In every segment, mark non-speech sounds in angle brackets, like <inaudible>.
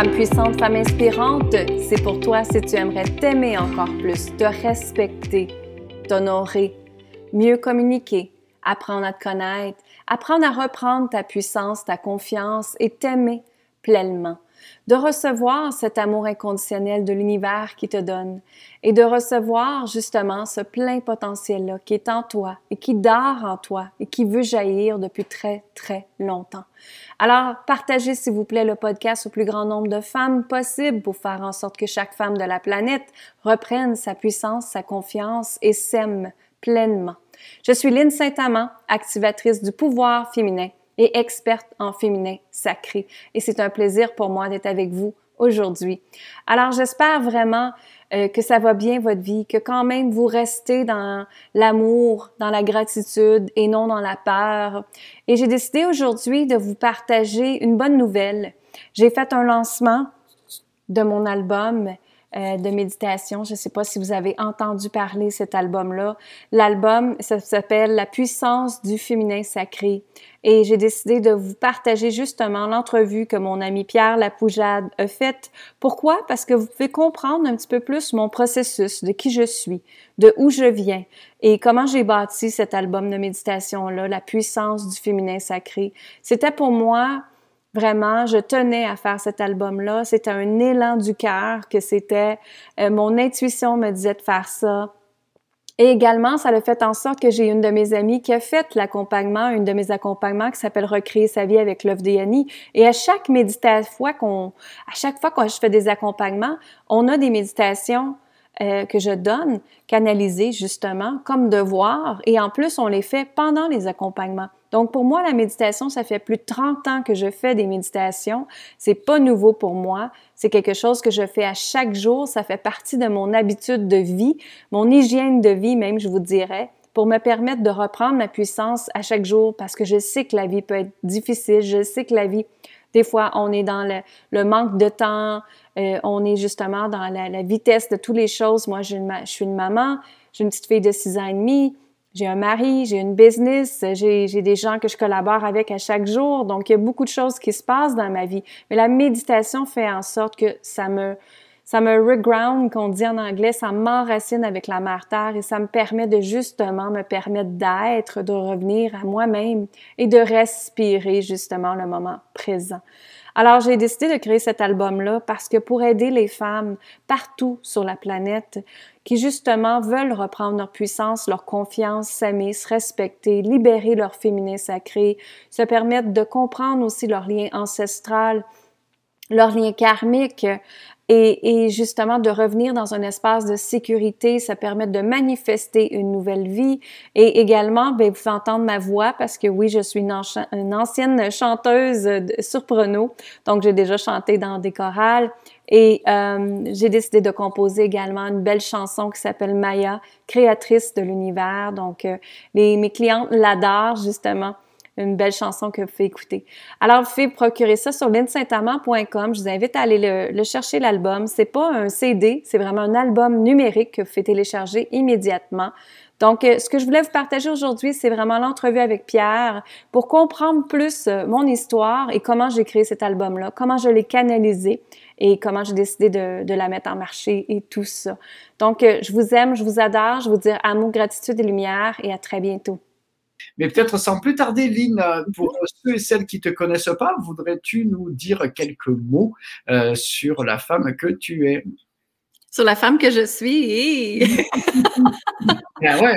Femme puissante, femme inspirante, c'est pour toi si tu aimerais t'aimer encore plus, te respecter, t'honorer, mieux communiquer, apprendre à te connaître, apprendre à reprendre ta puissance, ta confiance et t'aimer pleinement de recevoir cet amour inconditionnel de l'univers qui te donne et de recevoir justement ce plein potentiel-là qui est en toi et qui dort en toi et qui veut jaillir depuis très, très longtemps. Alors, partagez s'il vous plaît le podcast au plus grand nombre de femmes possible pour faire en sorte que chaque femme de la planète reprenne sa puissance, sa confiance et s'aime pleinement. Je suis Lynne Saint-Amand, activatrice du pouvoir féminin et experte en féminin sacré. Et c'est un plaisir pour moi d'être avec vous aujourd'hui. Alors j'espère vraiment euh, que ça va bien votre vie, que quand même vous restez dans l'amour, dans la gratitude et non dans la peur. Et j'ai décidé aujourd'hui de vous partager une bonne nouvelle. J'ai fait un lancement de mon album euh, de méditation. Je ne sais pas si vous avez entendu parler cet album-là. L'album, ça s'appelle La puissance du féminin sacré. Et j'ai décidé de vous partager justement l'entrevue que mon ami Pierre Lapoujade a faite. Pourquoi? Parce que vous pouvez comprendre un petit peu plus mon processus, de qui je suis, de où je viens et comment j'ai bâti cet album de méditation-là, La puissance du féminin sacré. C'était pour moi Vraiment, je tenais à faire cet album-là. C'était un élan du cœur que c'était. Euh, mon intuition me disait de faire ça. Et également, ça a fait en sorte que j'ai une de mes amies qui a fait l'accompagnement, une de mes accompagnements qui s'appelle Recréer sa vie avec l'œuvre d'Yanni. Et à chaque méditation, qu'on, à chaque fois que je fais des accompagnements, on a des méditations euh, que je donne, canalisées justement, comme devoir. Et en plus, on les fait pendant les accompagnements. Donc, pour moi, la méditation, ça fait plus de 30 ans que je fais des méditations. C'est pas nouveau pour moi. C'est quelque chose que je fais à chaque jour. Ça fait partie de mon habitude de vie, mon hygiène de vie même, je vous dirais pour me permettre de reprendre ma puissance à chaque jour parce que je sais que la vie peut être difficile, je sais que la vie, des fois, on est dans le, manque de temps, euh, on est justement dans la, vitesse de toutes les choses. Moi, je suis une maman, j'ai une petite fille de 6 ans et demi, j'ai un mari, j'ai une business, j'ai des gens que je collabore avec à chaque jour. Donc, il y a beaucoup de choses qui se passent dans ma vie. Mais la méditation fait en sorte que ça me, ça me reground, qu'on dit en anglais, ça m'enracine avec la mère terre et ça me permet de justement me permettre d'être, de revenir à moi-même et de respirer justement le moment présent. Alors, j'ai décidé de créer cet album-là parce que pour aider les femmes partout sur la planète qui justement veulent reprendre leur puissance, leur confiance, s'aimer, se respecter, libérer leur féminin sacré, se permettre de comprendre aussi leur lien ancestral, leur lien karmique, et, et, justement de revenir dans un espace de sécurité, ça permet de manifester une nouvelle vie. Et également, ben, vous entendre ma voix parce que oui, je suis une, ancienne chanteuse de soprano, donc j'ai déjà chanté dans des chorales. Et euh, j'ai décidé de composer également une belle chanson qui s'appelle Maya, créatrice de l'univers. Donc euh, mes clientes l'adorent justement une belle chanson que vous pouvez écouter. Alors, vous pouvez procurer ça sur linsaintamant.com. Je vous invite à aller le, chercher, l'album. C'est pas un CD, c'est vraiment un album numérique que vous pouvez télécharger immédiatement. Donc, euh, ce que je voulais vous partager aujourd'hui, c'est vraiment l'entrevue avec Pierre pour comprendre plus euh, mon histoire et comment j'ai créé cet album-là, comment je l'ai canalisé et comment j'ai décidé de, de, la mettre en marché et tout ça. Donc, euh, je vous aime, je vous adore, je vous dis amour, gratitude et lumière et à très bientôt. Mais peut-être sans plus tarder, Lynn, pour ceux et celles qui ne te connaissent pas, voudrais-tu nous dire quelques mots euh, sur la femme que tu es? Sur la femme que je suis. <laughs> Ah ouais.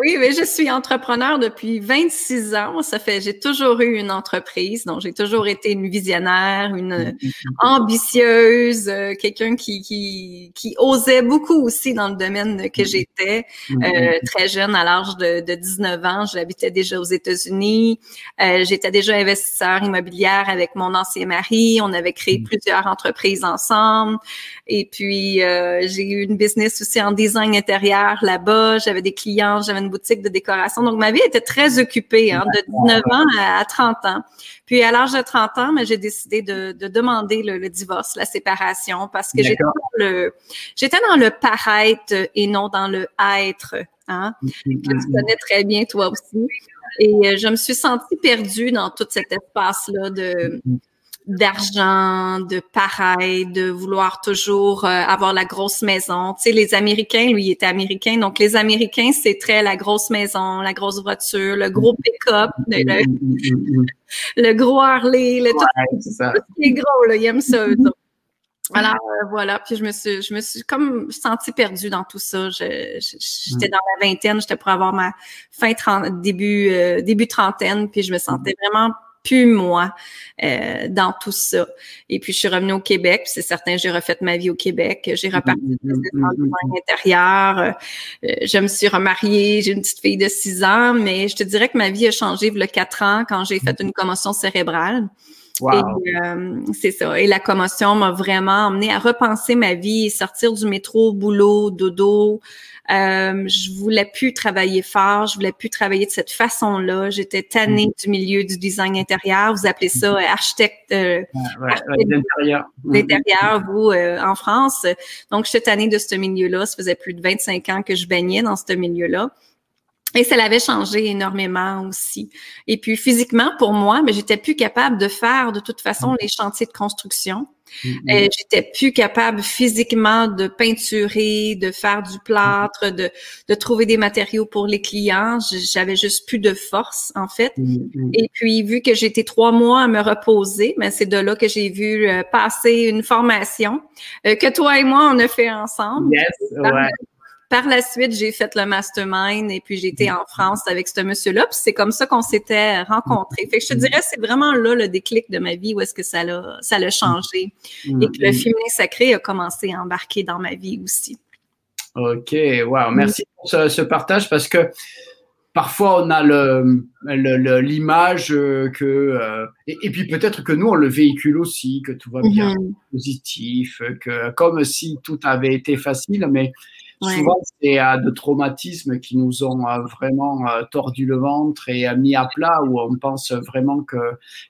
Oui, mais je suis entrepreneur depuis 26 ans. Ça fait, j'ai toujours eu une entreprise, donc j'ai toujours été une visionnaire, une <laughs> ambitieuse, euh, quelqu'un qui, qui, qui osait beaucoup aussi dans le domaine que j'étais. Euh, très jeune, à l'âge de, de 19 ans, j'habitais déjà aux États-Unis. Euh, j'étais déjà investisseur immobilière avec mon ancien mari. On avait créé mm. plusieurs entreprises ensemble. Et puis, euh, j'ai eu une business aussi en design intérieur là-bas. J'avais des clients, j'avais une boutique de décoration. Donc, ma vie était très occupée, hein, de 19 ans à, 30 ans. Puis, à l'âge de 30 ans, mais j'ai décidé de, demander le, divorce, la séparation, parce que j'étais dans le, j'étais dans le paraître et non dans le être, hein, que tu connais très bien toi aussi. Et euh, je me suis sentie perdue dans tout cet espace-là de d'argent, de pareil, de vouloir toujours euh, avoir la grosse maison. Tu sais, les Américains, lui, il était américain, donc les Américains, c'est très la grosse maison, la grosse voiture, le gros pick-up, <laughs> le, gros Harley, le tout, ça. qui est gros, là, ils aiment ça. Alors euh, voilà, puis je me suis, je me suis comme sentie perdue dans tout ça. j'étais mm. dans la vingtaine, j'étais pour avoir ma fin début euh, début trentaine, puis je me sentais mm. vraiment plus moi euh, dans tout ça. Et puis je suis revenue au Québec, c'est certain, j'ai refait ma vie au Québec, j'ai reparti mm, l'intérieur, je me suis remariée, j'ai une petite fille de six ans, mais je te dirais que ma vie a changé il y a quatre ans quand j'ai fait une commotion cérébrale. Et euh, c'est ça. Et la commotion m'a vraiment emmené à repenser ma vie, sortir du métro, boulot, dodo. Euh, je voulais plus travailler fort, je voulais plus travailler de cette façon-là. J'étais tannée mm. du milieu du design intérieur. Vous appelez ça euh, architecte, euh, l'intérieur, mm. vous en France. Donc j'étais tannée de ce milieu-là. Ça faisait plus de 25 ans que je baignais dans ce milieu-là. Et ça l'avait changé énormément aussi. Et puis physiquement, pour moi, mais j'étais plus capable de faire de toute façon mm. les chantiers de construction. Mm-hmm. Euh, j'étais plus capable physiquement de peinturer, de faire du plâtre, de, de trouver des matériaux pour les clients. J'avais juste plus de force en fait. Et puis vu que j'étais trois mois à me reposer, mais ben, c'est de là que j'ai vu euh, passer une formation euh, que toi et moi on a fait ensemble. Yes, ouais. Par la suite, j'ai fait le mastermind et puis j'ai été en France avec ce monsieur-là. Puis c'est comme ça qu'on s'était rencontrés. Fait que je te dirais, c'est vraiment là le déclic de ma vie où est-ce que ça l'a, ça l'a changé et que le féminin sacré a commencé à embarquer dans ma vie aussi. Ok, wow, merci pour ce, partage parce que parfois on a le, l'image que euh, et, puis peut-être que nous on le véhicule aussi que tout va bien mm-hmm. positif que comme si tout avait été facile mais Souvent, c'est euh, de traumatismes qui nous ont euh, vraiment euh, tordu le ventre et mis à plat, où on pense vraiment que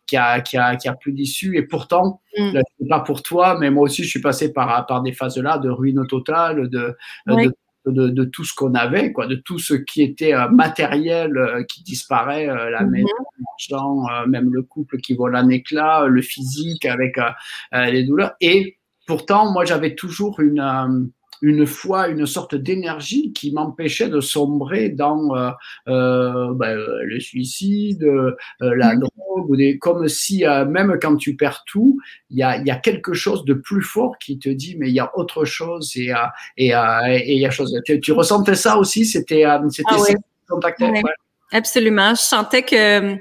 qu'il y a, qu'il y a, y a plus d'issue. Et pourtant, mm. c'est pas pour toi, mais moi aussi, je suis passé par, par des phases-là de ruine totale, de, de de, tout ce qu'on avait, quoi, de tout ce qui était matériel qui disparaît, la mm-hmm. maison, l'argent, même le couple qui vole un éclat, le physique avec les douleurs. Et pourtant, moi, j'avais toujours une, une foi, une sorte d'énergie qui m'empêchait de sombrer dans euh, euh, ben, le suicide, euh, la mm. drogue, ou des, comme si même quand tu perds tout, il y a, y a, quelque chose de plus fort qui te dit mais il y a autre chose et et et il y a chose. Tu, tu ressentais ça aussi? C'était c'était ah, Absolument. Je sentais que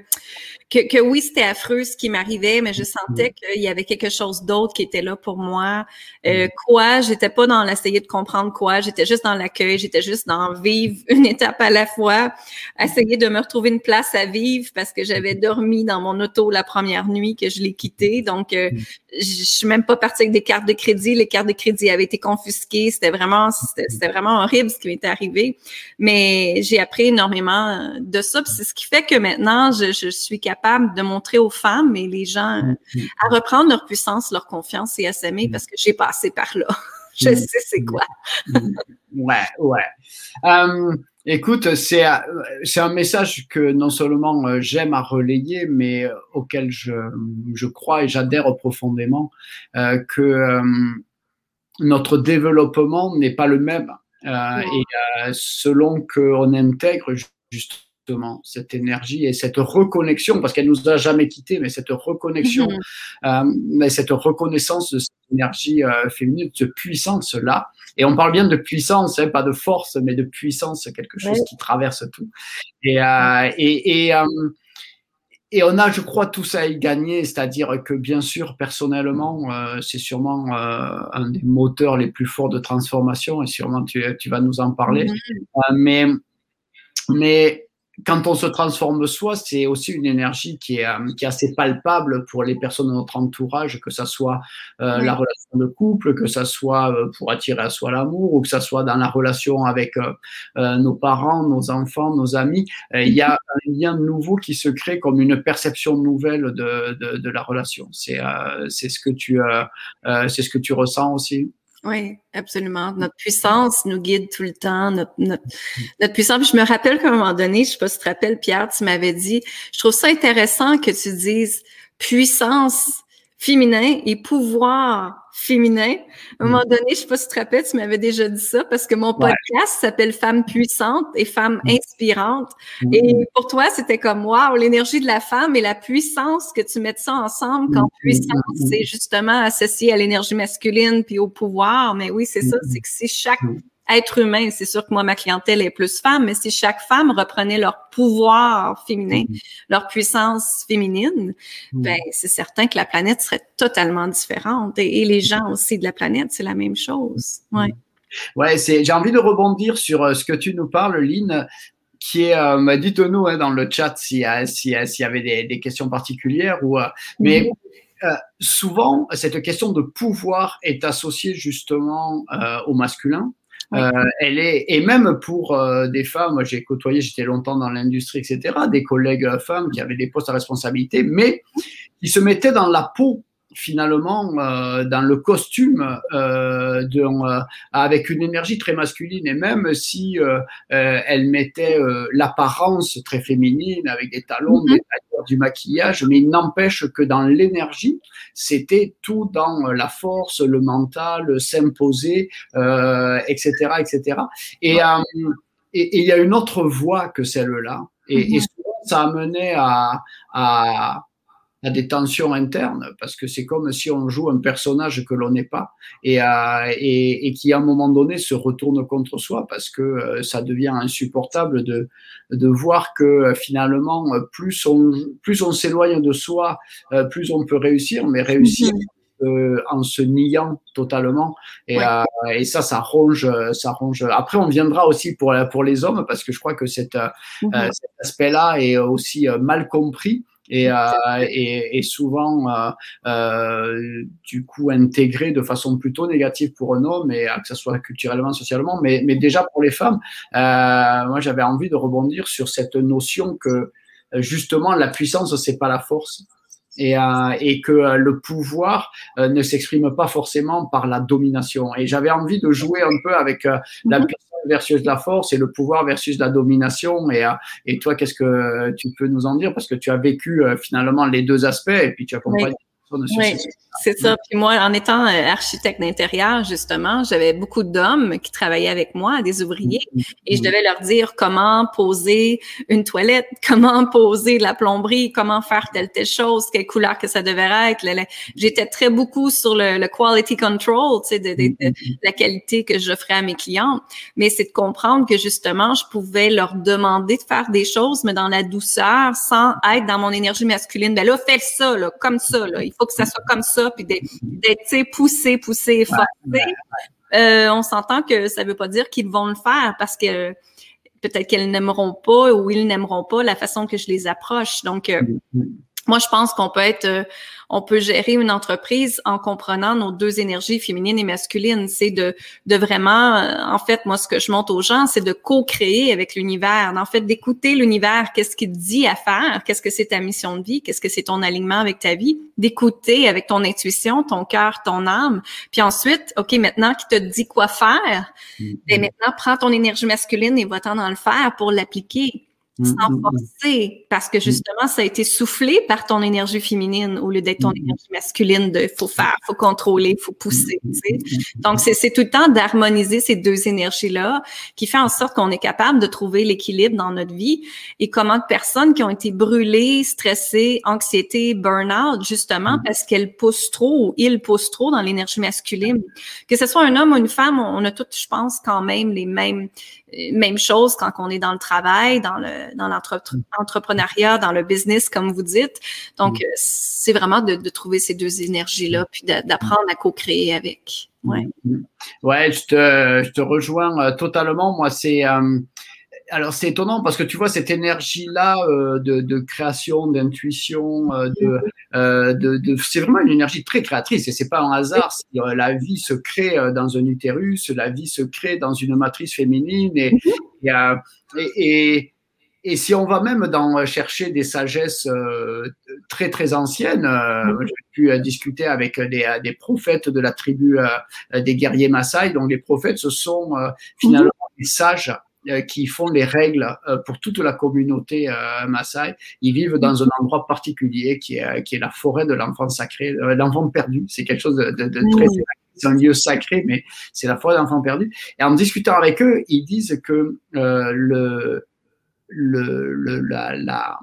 que, que oui, c'était affreux ce qui m'arrivait, mais je sentais qu'il y avait quelque chose d'autre qui était là pour moi. Euh, quoi, j'étais pas dans l'essayer de comprendre quoi, j'étais juste dans l'accueil, j'étais juste dans vivre une <laughs> étape à la fois, essayer de me retrouver une place à vivre parce que j'avais dormi dans mon auto la première nuit que je l'ai quitté. Donc, euh, je suis même pas partie avec des cartes de crédit. Les cartes de crédit avaient été confisquées. C'était vraiment, c'était vraiment horrible ce qui m'était arrivé. Mais j'ai appris énormément de ça. C'est ce qui fait que maintenant, je, je suis capable capable de montrer aux femmes et les gens mm, mm. à reprendre leur puissance, leur confiance et à s'aimer mm. parce que j'ai passé par là. <laughs> Je sais c'est quoi. ouais, ouais. Euh, écoute, c'est c'est un message que non seulement euh, j'aime à relayer, mais euh, auquel je, je crois et j'adhère profondément que notre développement n'est pas le même et selon qu'on intègre justement cette énergie et cette reconnexion, parce qu'elle nous a jamais quittés, mais cette reconnexion, mhm. euh, mais cette reconnaissance de cette énergie euh, féminine, de cette puissance-là. Et on parle bien de puissance, hein, pas de force, mais de puissance, quelque chose qui traverse tout. Et, euh, et, et, et, on a, je crois, tout ça à y gagner, c'est-à-dire que bien sûr, personnellement, c'est sûrement un des moteurs les plus forts de transformation, et sûrement tu, tu vas nous en parler. Mhm. mais mais quand on se transforme soi, c'est aussi une énergie qui est, euh, qui est assez palpable pour les personnes de notre entourage, que ça soit euh, la relation de couple, que ça soit euh, pour attirer à soi l'amour, ou que ça soit dans la relation avec nos parents, nos enfants, nos amis. Il y a un lien nouveau qui se crée comme une perception nouvelle de, de, de la relation. C'est c'est ce que tu c'est ce que tu ressens aussi. Oui, absolument. Notre puissance nous guide tout le temps. Notre, notre, notre puissance. je me rappelle qu'à un moment donné, je sais pas si tu te rappelles, Pierre, tu m'avais dit, je trouve ça intéressant que tu dises puissance féminin et pouvoir féminin. À un moment mm. donné, je sais pas si tu te rappelles, tu m'avais déjà dit ça parce que mon podcast s'appelle Femmes puissantes et Femmes mm. inspirantes. Mm. Et pour toi, c'était comme, wow, l'énergie de la femme et la puissance, que tu mettes ça ensemble quand puissance, c'est justement associé à l'énergie masculine puis au pouvoir. Mais oui, c'est ça, c'est que c'est chaque être humain, c'est sûr que moi, ma clientèle est plus femme, mais si chaque femme reprenait leur pouvoir féminin, mm-hmm. leur puissance féminine, mm-hmm. ben, c'est certain que la planète serait totalement différente. Et, les gens aussi de la planète, c'est la même chose. Mm-hmm. Ouais. Ouais, c'est, j'ai envie de rebondir sur euh, ce que tu nous parles, Lynn, qui est, euh, dites-nous hein, dans le chat s'il y, y, avait des, des, questions particulières ou, euh, mais euh, souvent, cette question de pouvoir est associée justement au masculin. Euh, elle est et même pour euh, des femmes, j'ai côtoyé, j'étais longtemps dans l'industrie, etc. Des collègues euh, femmes qui avaient des postes à responsabilité, mais qui se mettaient dans la peau finalement euh, dans le costume euh, de, euh, avec une énergie très masculine et même si euh, elle mettait l'apparence très féminine avec des talons, mm-hmm. des du maquillage, mais il n'empêche que dans l'énergie, c'était tout dans la force, le mental, s'imposer, etc., etc. Et il y a une autre voie que celle-là. Et, et, souvent, ça amenait à, à, à des tensions internes parce que c'est comme si on joue un personnage que l'on n'est pas et, euh, et, et, qui à un moment donné se retourne contre soi parce que euh, ça devient insupportable de, de voir que euh, finalement plus on, plus on s'éloigne de soi, euh, plus on peut réussir, mais réussir mhm. en se niant totalement et, et, ça ça ronge ça ronge après on viendra aussi pour pour les hommes parce que je crois que cette, mhm. cet aspect là est aussi mal compris et, euh, et, et, souvent euh, euh, du coup intégré de façon plutôt négative pour un homme, et que ce soit culturellement, socialement, mais, mais déjà pour les femmes, moi j'avais envie de rebondir sur cette notion que justement la puissance c'est pas la force. Et, euh, et, que le pouvoir euh, ne s'exprime pas forcément par la domination. Et j'avais envie de jouer un peu avec la mhm versus la force et le pouvoir versus la domination. Et, euh, et toi, qu'est-ce que tu peux nous en dire? Parce que tu as vécu euh, finalement les deux aspects et puis tu accompagnes oui, c'est ça. Puis moi, en étant euh, architecte d'intérieur, justement, j'avais beaucoup d'hommes qui travaillaient avec moi, des ouvriers, et je devais leur dire comment poser une toilette, <laughs> comment poser la plomberie, comment faire telle telle chose, quelle couleur que ça devait être. J'étais très beaucoup sur le, quality control, tu sais, de, de, la qualité que j'offrais à mes clients. Mais c'est de comprendre que justement, je pouvais leur demander de faire des choses, mais dans la douceur, sans être dans mon énergie masculine. Ben là, fais ça, là, comme ça, là faut que ça soit comme ça, puis d'être poussé, poussé, forcé. Euh, on s'entend que ça veut pas dire qu'ils vont le faire parce que peut-être qu'elles n'aimeront pas ou ils n'aimeront pas la façon que je les approche. Donc, euh, mm-hmm. Moi, je pense qu'on peut être euh, on peut gérer une entreprise en comprenant nos deux énergies féminines et masculines. C'est de, de vraiment, euh, en fait, moi, ce que je montre aux gens, c'est de co-créer avec l'univers. En fait, d'écouter l'univers, qu'est-ce qu'il dit à faire, qu'est-ce que c'est ta mission de vie, qu'est-ce que c'est ton alignement avec ta vie, d'écouter avec ton intuition, ton cœur, ton âme. Puis ensuite, OK, maintenant qui te dit quoi faire, et mm-hmm. ben, maintenant, prends ton énergie masculine et va-t'en dans le faire pour l'appliquer sans mm, mm, mm. forcer, parce que justement, ça a été soufflé par ton énergie féminine au lieu d'être ton énergie masculine de faut faire, faut contrôler, faut pousser. Donc, c'est tout le temps d'harmoniser ces deux énergies-là qui fait en sorte qu'on est capable de trouver l'équilibre dans notre vie. Et comment de personnes qui ont été brûlées, stressées, anxiété, burn-out, justement parce qu'elles poussent trop ou ils poussent trop dans l'énergie masculine. Que ce soit un homme ou une femme, on a toutes, je pense, quand même les mêmes même chose quand on est dans le travail, dans le dans l'entrepreneuriat, dans le business, comme vous dites. Donc, mm. c'est vraiment de, de, trouver ces deux énergies-là, puis d'apprendre à co-créer avec. Ouais. Mm. Ouais, je te, je te rejoins euh, totalement. Moi, c'est euh, alors c'est étonnant parce que tu vois cette énergie-là euh, de, de, création, d'intuition, euh, de, euh, de, de c'est vraiment une énergie très créatrice et c'est pas un hasard. Si, euh, la vie se crée euh, dans un utérus, la vie se crée dans une matrice féminine et, mhm. et, et, et si on va même dans chercher des sagesses très très anciennes, mhm. j'ai pu discuter avec des, des, prophètes de la tribu des guerriers Maasai. Donc les prophètes, ce sont finalement mhm. des sages qui font les règles pour toute la communauté Maasai. Ils vivent dans un endroit particulier qui est, qui est la forêt de l'enfant sacré, l'enfant perdu. C'est quelque chose de, de, très c'est un lieu sacré, mais c'est la forêt d'enfants perdus. Et en discutant avec eux, ils disent que le, le, le la, la,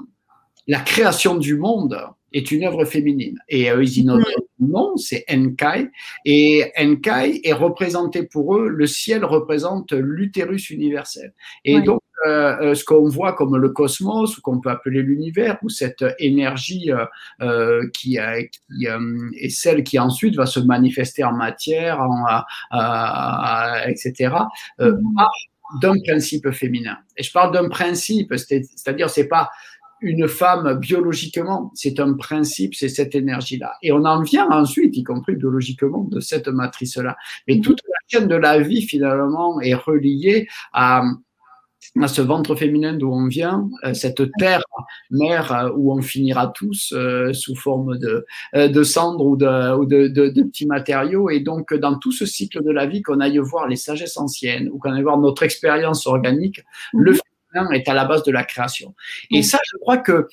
la création du monde est une œuvre féminine. Et euh, ils disent non, c'est Enkai. Et Enkai est représenté pour eux, le ciel représente l'utérus universel. Et donc, euh, euh, ce qu'on voit comme le cosmos, ou qu'on peut appeler l'univers, ou cette énergie euh, qui, qui est celle qui ensuite va se manifester en matière, en, etc., mm d'un principe féminin. Et je parle d'un principe, c'est-à-dire c'est pas une femme biologiquement, c'est un principe, c'est cette énergie-là. Et on en vient ensuite, y compris biologiquement, de cette matrice-là. Mais toute la chaîne de la vie, finalement, est reliée à, à ce ventre féminin d'où on vient, euh, cette terre mère euh, où on finira tous euh, sous forme de, de cendres ou, de, ou de, de, de, petits matériaux. Et donc, dans tout ce cycle de la vie, qu'on aille voir les sagesses anciennes ou qu'on aille voir notre expérience organique, le féminin est à la base de la création. Et ça, je crois que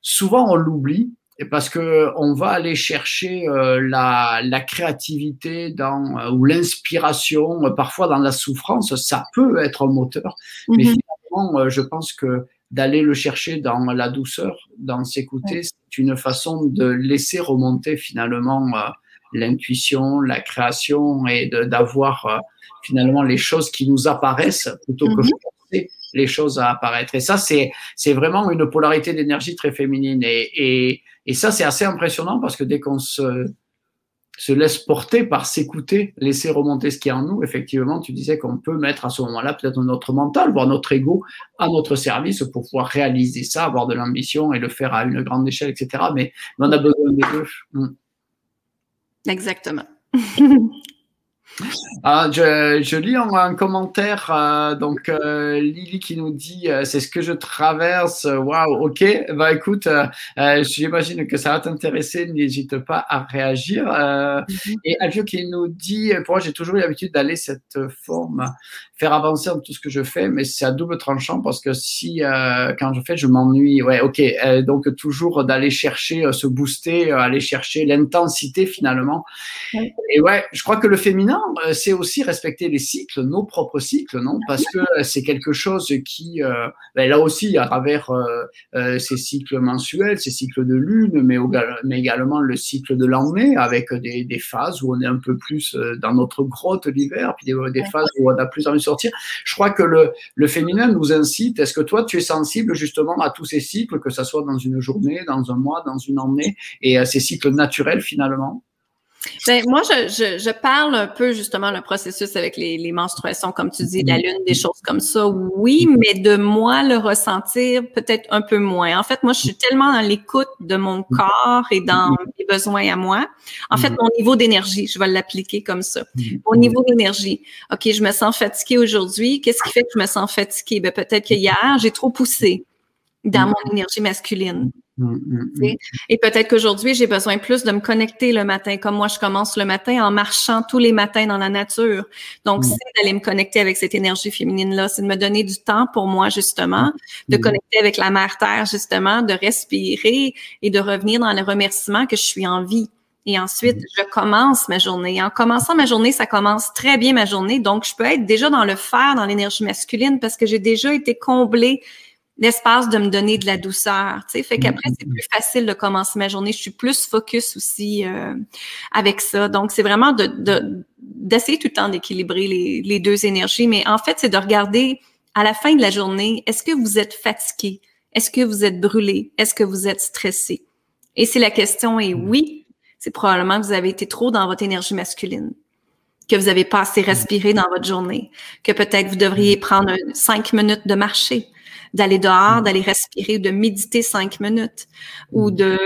souvent on l'oublie parce que on va aller chercher euh, la, la, créativité dans euh, ou l'inspiration, euh, parfois dans la souffrance, ça peut être un moteur, mais mhm. finalement, je pense que d'aller le chercher dans la douceur, dans s'écouter, c'est une façon de laisser remonter finalement l'intuition, la création et d'avoir finalement les choses qui nous apparaissent plutôt que mhm. forcer les choses à apparaître. Et ça, c'est c'est vraiment une polarité d'énergie très féminine et, et et ça, c'est assez impressionnant parce que dès qu'on se, se laisse porter par s'écouter, laisser remonter ce qui est en nous, effectivement, tu disais qu'on peut mettre à ce moment-là peut-être notre mental, voire notre ego à notre service pour pouvoir réaliser ça, avoir de l'ambition et le faire à une grande échelle, etc. Mais on a besoin des deux. Hmm. Exactement. <laughs> Ah, je, je, lis un, commentaire, euh, donc euh, Lily qui nous dit euh, c'est ce que je traverse. Waouh, ok. Bah écoute, j'imagine que ça va t'intéresser. N'hésite pas à réagir. Mhm. Et Alvio qui nous dit pour moi j'ai toujours eu l'habitude d'aller cette forme, faire avancer dans tout ce que je fais, mais c'est à double tranchant parce que si quand je fais je m'ennuie. Ouais, ok. donc toujours d'aller chercher, se booster, aller chercher l'intensité finalement. Et ouais, je crois que le féminin euh, c'est aussi respecter les cycles, nos propres cycles, non? Parce que euh, c'est quelque chose qui, euh, ben là aussi, à travers ces cycles mensuels, ces cycles de lune, mais, mais également le cycle de l'année, avec des, des, phases où on est un peu plus dans notre grotte l'hiver, puis des, des, phases où on a plus envie Je crois que le, le féminin nous incite. Est-ce que toi, tu es sensible justement à tous ces cycles, que ça soit dans une journée, dans un mois, dans une année, et à ces cycles naturels finalement? Ben, moi, je, je, je, parle un peu justement le processus avec les, les, menstruations, comme tu dis, la lune, des choses comme ça. Oui, mais de moi le ressentir peut-être un peu moins. En fait, moi, je suis tellement dans l'écoute de mon corps et dans mes besoins à moi. En fait, mon niveau d'énergie, je vais l'appliquer comme ça. Mon niveau d'énergie. OK, je me sens fatiguée aujourd'hui. Qu'est-ce qui fait que je me sens fatiguée? Ben, peut-être que hier, j'ai trop poussé dans mon énergie masculine. Mm, mm, mm. Et peut-être qu'aujourd'hui, j'ai besoin plus de me connecter le matin, comme moi je commence le matin en marchant tous les matins dans la nature. Donc, c'est d'aller me connecter avec cette énergie féminine-là, c'est de me donner du temps pour moi, justement, de connecter avec la mère Terre, justement, de respirer et de revenir dans le remerciement que je suis en vie. Et ensuite, je commence ma journée. En commençant ma journée, ça commence très bien ma journée. Donc, je peux être déjà dans le faire, dans l'énergie masculine, parce que j'ai déjà été comblée l'espace de me donner de la douceur, tu sais. Fait qu'après, c'est plus facile de commencer ma journée. Je suis plus focus aussi euh, avec ça. Donc, c'est vraiment de, d'essayer tout le temps d'équilibrer les, les deux énergies. Mais en fait, c'est de regarder à la fin de la journée, est-ce que vous êtes fatigué? Est-ce que vous êtes brûlé? Est-ce que vous êtes stressé? Et si la question est oui, c'est probablement que vous avez été trop dans votre énergie masculine que vous avez pas assez respiré dans votre journée, que peut-être vous devriez prendre cinq minutes de marcher, d'aller dehors, mm. d'aller respirer, de méditer cinq minutes ou mm. de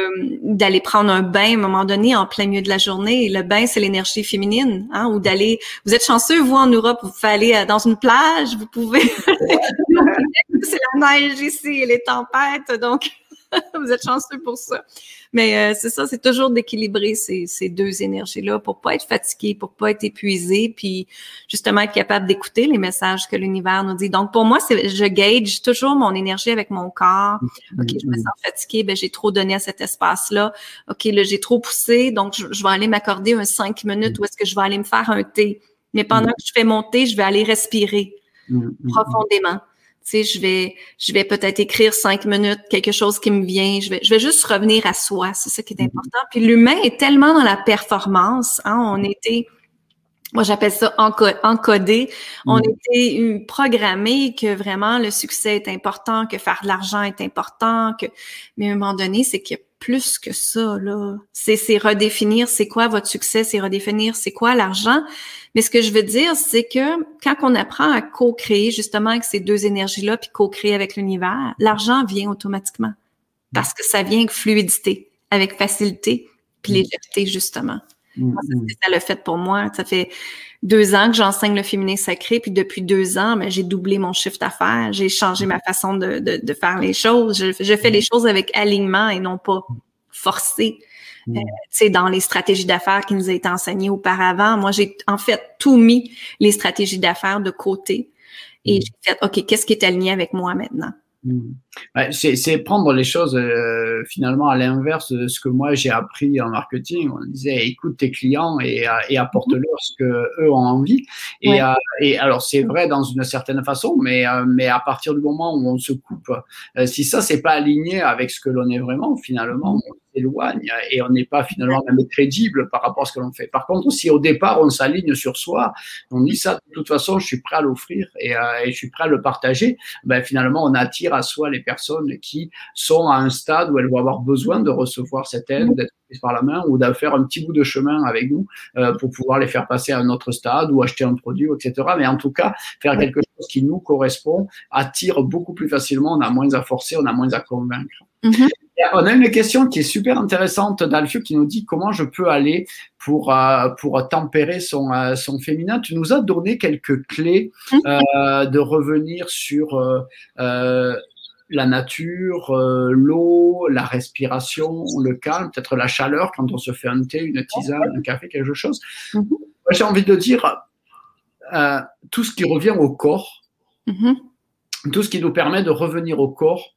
d'aller prendre un bain à un moment donné en plein milieu de la journée. le bain, c'est l'énergie féminine, hein, ou d'aller. Vous êtes chanceux, vous en Europe, vous pouvez aller euh, dans une plage, vous pouvez. <laughs> <laughs> c'est la neige ici et les tempêtes, donc <laughs> vous êtes chanceux pour ça. Mais euh, c'est ça, c'est toujours d'équilibrer ces, ces deux énergies-là pour pas être fatigué, pour pas être épuisé, puis justement être capable d'écouter les messages que l'univers nous dit. Donc pour moi, c'est je gauge toujours mon énergie avec mon corps. Ok, je me sens fatiguée, ben j'ai trop donné à cet espace-là. Ok, là j'ai trop poussé, donc je, je vais aller m'accorder un cinq minutes où est-ce que je vais aller me faire un thé. Mais pendant que je fais mon thé, je vais aller respirer profondément sais, je vais, je vais peut-être écrire cinq minutes, quelque chose qui me vient. Je vais, je vais juste revenir à soi. C'est ça qui est mm-hmm. important. Puis l'humain est tellement dans la performance. Hein, on était, moi j'appelle ça encodé. On mm-hmm. était programmé que vraiment le succès est important, que faire de l'argent est important, que, mais à un moment donné, c'est qu'il a plus que ça, là. C'est, c'est redéfinir c'est quoi votre succès, c'est redéfinir c'est quoi l'argent. Mais ce que je veux dire, c'est que quand on apprend à co-créer justement avec ces deux énergies-là, puis co-créer avec l'univers, l'argent vient automatiquement. Parce que ça vient avec fluidité, avec facilité, puis mm. légèreté, justement. Mm, mm. ça l'a fait pour moi. Ça fait deux ans que j'enseigne le féminin sacré, puis depuis deux ans, ben, j'ai doublé mon chiffre d'affaires, j'ai changé ma façon de, de, de faire les choses. Je, je, fais les choses avec alignement et non pas forcé. Euh, sais, dans les stratégies d'affaires qui nous a été enseignées auparavant. Moi, j'ai en fait tout mis les stratégies d'affaires de côté et j'ai fait, OK, qu'est-ce qui est aligné avec moi maintenant? C'est prendre les choses euh, finalement à l'inverse de ce que moi j'ai appris en marketing. On disait écoute tes clients et, et apporte-leur ce que eux ont envie. Et, euh, et alors c'est vrai dans une certaine façon, mais euh, mais à partir du moment où on se coupe, si ça c'est pas aligné avec ce que l'on est vraiment, finalement on s'éloigne et on n'est pas finalement même crédible par rapport à ce que l'on fait. Par contre, si au départ on s'aligne sur soi, on dit ça de toute façon je suis prêt à l'offrir et, et je suis prêt à le partager, ben finalement on attire à soi les personnes qui sont à un stade où elles vont avoir besoin de recevoir cette aide, d'être prises par la main ou de faire un petit bout de chemin avec nous euh, pour pouvoir les faire passer à un autre stade ou acheter un produit, etc. Mais en tout cas, faire quelque chose qui nous correspond attire beaucoup plus facilement, on a moins à forcer, on a moins à convaincre. Mm-hmm. On a une question qui est super intéressante d'Alfio qui nous dit comment je peux aller pour, euh, pour tempérer son, euh, son féminin? Tu nous as donné quelques clés mm-hmm. de revenir sur la nature, euh, l'eau, la respiration, le calme, peut-être la chaleur quand on se fait un thé, une tisane, un café, quelque chose. Mhm. J'ai envie de dire euh, tout ce qui revient au corps, mhm. tout ce qui nous permet de revenir au corps,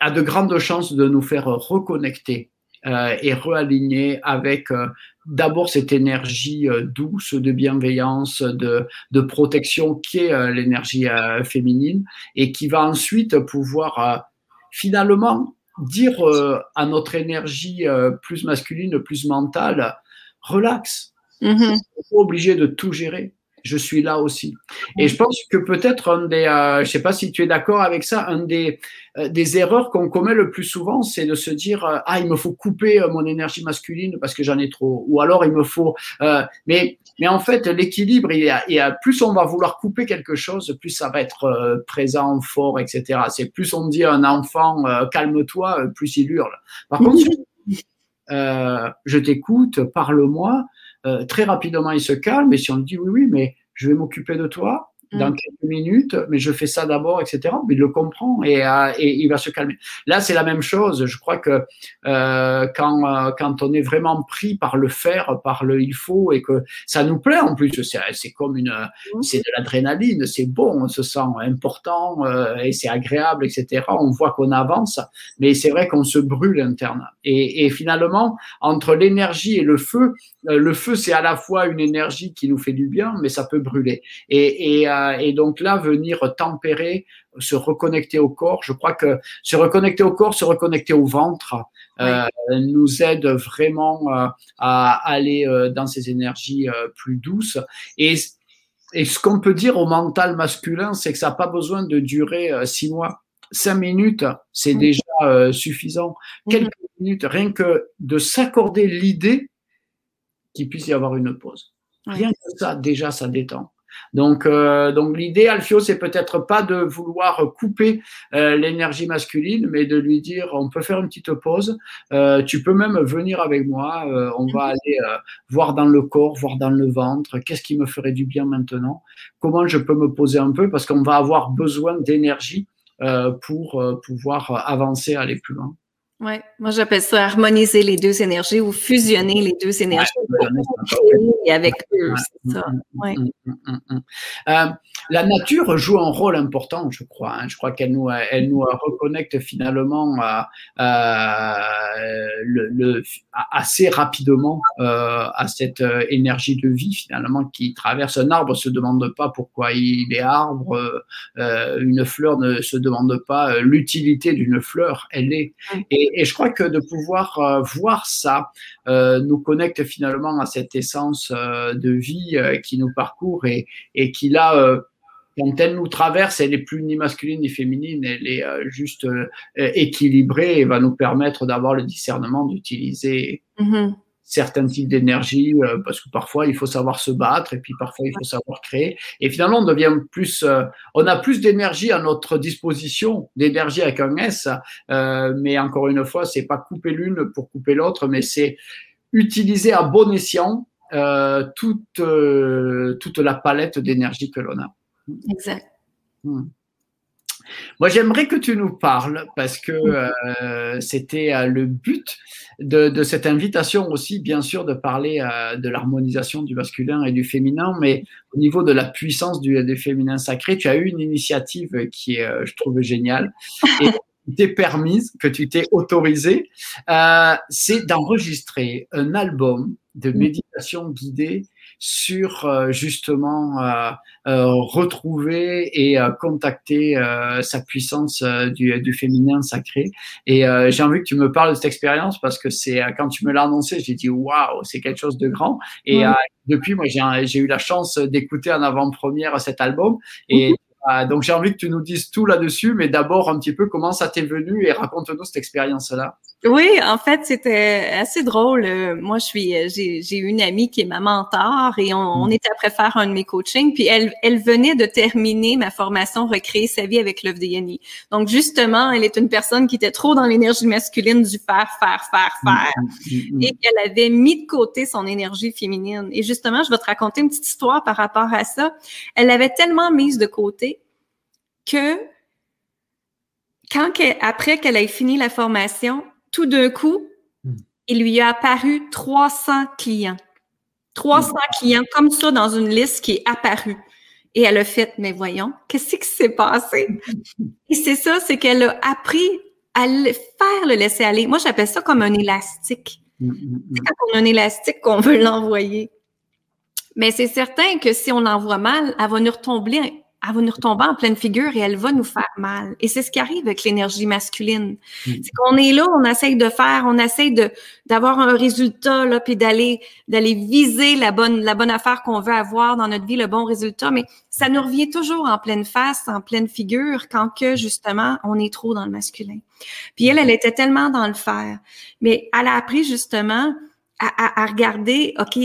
a de grandes chances de nous faire reconnecter euh, et réaligner avec euh, d'abord cette énergie euh, douce de bienveillance, de, de protection qui est l'énergie féminine et qui va ensuite pouvoir finalement dire à notre énergie plus masculine, plus mentale, relax. Mm-hmm. pas obligé de tout gérer je suis là aussi. Et je pense que peut-être un des, euh, je sais pas si tu es d'accord avec ça, un des, euh, des erreurs qu'on commet le plus souvent, c'est de se dire euh, ah il me faut couper mon énergie masculine parce que j'en ai trop, ou alors il me faut, mais mais en fait l'équilibre, il, y a, plus on va vouloir couper quelque chose, plus ça va être présent, fort, etc. C'est plus on dit à un enfant calme-toi, plus il hurle. Par contre, je t'écoute, parle-moi. Très rapidement, il se calme. Et si on dit oui, oui, mais je vais m'occuper de toi dans mm. quelques minutes, mais je fais ça d'abord, etc. Mais il le comprend et, euh, et il va se calmer. Là, c'est la même chose. Je crois que euh, quand, euh, quand on est vraiment pris par le faire, par le il faut, et que ça nous plaît en plus, c'est comme une, mm. c'est de l'adrénaline, c'est bon, on se sent important euh, et c'est agréable, etc. On voit qu'on avance, mais c'est vrai qu'on se brûle interne. Et, et finalement, entre l'énergie et le feu, euh, le feu, c'est à la fois une énergie qui nous fait du bien, mais ça peut brûler. Et, et, euh, et, donc là, venir tempérer, se reconnecter au corps, je crois que se reconnecter au corps, se reconnecter au ventre, euh, nous aide vraiment euh, à aller dans ces énergies plus douces. Et, et ce qu'on peut dire au mental masculin, c'est que ça n'a pas besoin de durer six mois. Cinq minutes, c'est déjà suffisant. Quelques minutes, rien que de s'accorder l'idée qu'il puisse y avoir une pause. Rien que ça, déjà, ça détend. Donc, euh, donc l'idée, Alfio, c'est peut-être pas de vouloir couper euh, l'énergie masculine, mais de lui dire, on peut faire une petite pause. Euh, tu peux même venir avec moi. on va mhm. aller voir dans le corps, voir dans le ventre. Qu'est-ce qui me ferait du bien maintenant Comment je peux me poser un peu Parce qu'on va avoir besoin d'énergie pour pouvoir avancer, aller plus loin. Oui, moi j'appelle ça harmoniser les deux énergies ou fusionner les deux énergies et avec eux, c'est ça. Ouais. Euh, la nature joue un rôle important, je crois. Hein. Je crois qu'elle nous, elle nous reconnecte finalement à, le, le, assez rapidement euh, à cette euh, énergie de vie finalement qui traverse un arbre. Se demande pas pourquoi il est arbre. Euh, une fleur ne se demande pas l'utilité d'une fleur. Elle est. Et, et, je crois que de pouvoir euh, voir ça euh, nous connecte finalement à cette essence euh, de vie qui nous parcourt et, qui là quand elle nous traverse, elle n'est plus ni masculine ni féminine, elle est juste équilibrée et va nous permettre d'avoir le discernement d'utiliser mm-hmm certains types d'énergie, euh, parce que parfois il faut savoir se battre et puis parfois il faut savoir créer. Et finalement, on devient plus, euh, on a plus d'énergie à notre disposition, d'énergie avec un S, euh, mais encore une fois, c'est pas couper l'une pour couper l'autre, mais c'est utiliser à bon escient toute toute la palette d'énergie que l'on a. Exact. Hmm. Moi, j'aimerais que tu nous parles, parce que euh, c'était euh, le but de, cette invitation aussi, bien sûr, de parler euh, de l'harmonisation du masculin et du féminin, mais au niveau de la puissance du, féminin sacré, tu as eu une initiative qui est, je trouve, géniale. <laughs> Et t'es permise, que tu t'es autorisé, c'est d'enregistrer un album de méditation guidée sur euh, justement euh, euh, retrouver et contacter sa puissance du, du, féminin sacré. Et j'ai envie que tu me parles de cette expérience parce que c'est quand tu me l'as annoncé, j'ai dit waouh, c'est quelque chose de grand. Et depuis, moi, j'ai eu la chance d'écouter en avant-première cet album et donc j'ai envie que tu nous dises tout là-dessus, mais d'abord un petit peu comment ça t'est venu et raconte-nous cette expérience-là. Oui, en fait, c'était assez drôle. Euh, moi, je suis, euh, j'ai, une amie qui est ma mentor et on, mm. était après faire un de mes coachings, puis elle, elle venait de terminer ma formation Recréer sa vie avec Love Yanni. Donc, justement, elle est une personne qui était trop dans l'énergie masculine du faire, faire, faire, mm, faire, mm, et qu'elle avait mis de côté son énergie féminine. Et justement, je vais te raconter une petite histoire par rapport à ça. Elle l'avait tellement mise de côté que quand après qu'elle ait fini la formation, tout d'un coup, hmm. il lui a apparu 300 clients. 300 hmm. clients comme ça dans une liste qui est apparue. Et elle a fait, mais voyons, qu'est-ce qui s'est passé? Et c'est ça, c'est qu'elle a appris à faire le laisser aller. Moi, j'appelle ça comme un élastique. C'est quand on a un élastique qu'on veut l'envoyer. Mais c'est certain que si on l'envoie mal, elle va nous retomber elle va nous retomber en pleine figure et elle va nous faire mal. Et c'est ce qui arrive avec l'énergie masculine. Mm. C'est qu'on est là, on essaye de faire, on essaye de d'avoir un résultat là, puis d'aller d'aller viser la bonne la bonne affaire qu'on veut avoir dans notre vie, le bon résultat. Mais ça nous revient toujours en pleine face, en pleine figure, quand que justement on est trop dans le masculin. Puis elle, elle était tellement dans le faire, mais elle a appris justement à, à, regarder, OK,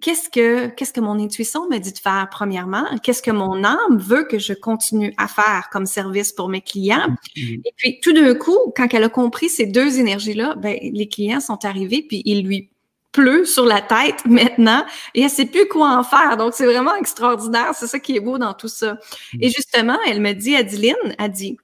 qu'est-ce que qu'est-ce que mon intuition me dit de faire premièrement? Qu'est-ce que mon âme veut que je continue à faire comme service pour mes clients? Mm-hmm. Et puis tout d'un coup, quand elle a compris ces deux énergies-là, ben, les clients sont arrivés, puis il lui pleut sur la tête <laughs> maintenant et elle sait plus quoi en faire. Donc, c'est vraiment extraordinaire. C'est ça qui est beau dans tout ça. Et mm-hmm. justement, elle me dit, Adeline, elle dit,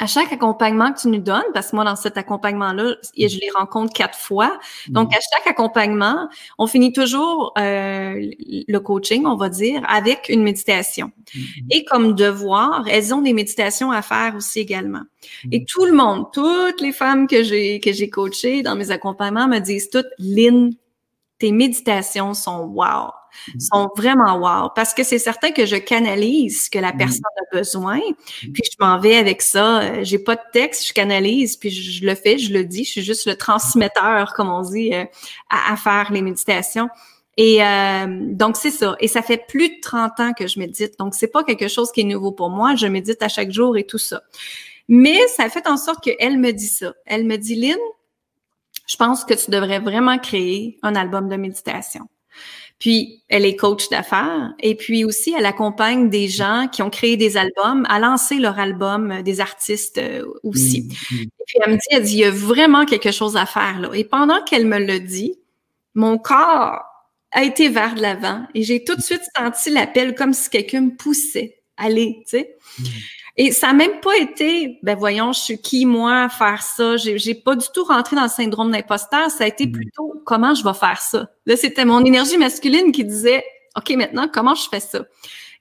à chaque accompagnement que tu nous donnes, parce que moi, dans cet accompagnement-là, je les rencontre quatre fois. Donc, à chaque accompagnement, on finit toujours euh, le coaching, on va dire, avec une méditation. Mm-hmm. Et comme devoir, elles ont des méditations à faire aussi également. Et mm-hmm. tout le monde, toutes les femmes que j'ai que j'ai coachées dans mes accompagnements me disent toutes, Lynn, tes méditations sont wow. Mm. sont vraiment wow. Parce que c'est certain que je canalise ce que la mm. personne a besoin, mm. puis je m'en vais avec ça. Euh, j'ai pas de texte, je canalise, puis je, le fais, je le dis. Je suis juste le transmetteur, comme on dit, euh, à, faire les méditations. Et euh, donc c'est ça. Et ça fait plus de 30 ans que je médite. Donc c'est pas quelque chose qui est nouveau pour moi. Je médite à chaque jour et tout ça. Mais ça fait en sorte qu'elle me dit ça. Elle me dit, Lynn, je pense que tu devrais vraiment créer un album de méditation. Puis, elle est coach d'affaires et puis aussi, elle accompagne des gens qui ont créé des albums à lancer leur album, euh, des artistes euh, aussi. Mm, mm. Et puis, elle me dit, elle dit, il y a vraiment quelque chose à faire là. Et pendant qu'elle me le dit, mon corps a été vers de l'avant et j'ai tout de suite senti l'appel comme si quelqu'un me poussait allez, tu sais. Mm. Et ça n'a même pas été, ben voyons, je suis qui moi à faire ça? J'ai, j'ai pas du tout rentré dans le syndrome d'imposteur. Ça a été mm. plutôt comment je vais faire ça? Là, c'était mon énergie masculine qui disait, OK, maintenant, comment je fais ça?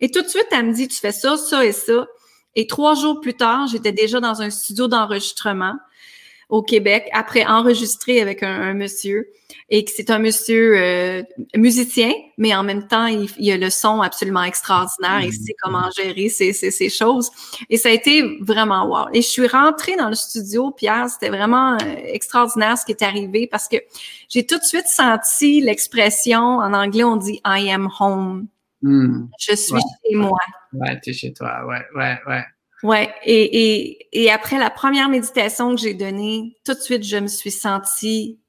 Et tout de suite, elle me dit, tu fais ça, ça et ça. Et trois jours plus tard, j'étais déjà dans un studio d'enregistrement au Québec après enregistrer avec un, monsieur et que c'est un monsieur euh, musicien, mais en même temps, il, il, a le son absolument extraordinaire. Il sait comment gérer ces, ces, ces, choses. Et ça a été vraiment wow. Et je suis rentrée dans le studio, Pierre, c'était vraiment euh, extraordinaire ce qui est arrivé parce que j'ai tout de suite senti l'expression, en anglais on dit I am home. Hmm. Je suis chez moi. Ouais, tu es chez toi. Ouais, ouais, ouais. Ouais, et, et, et après la première méditation que j'ai donnée, tout de suite, je me suis sentie,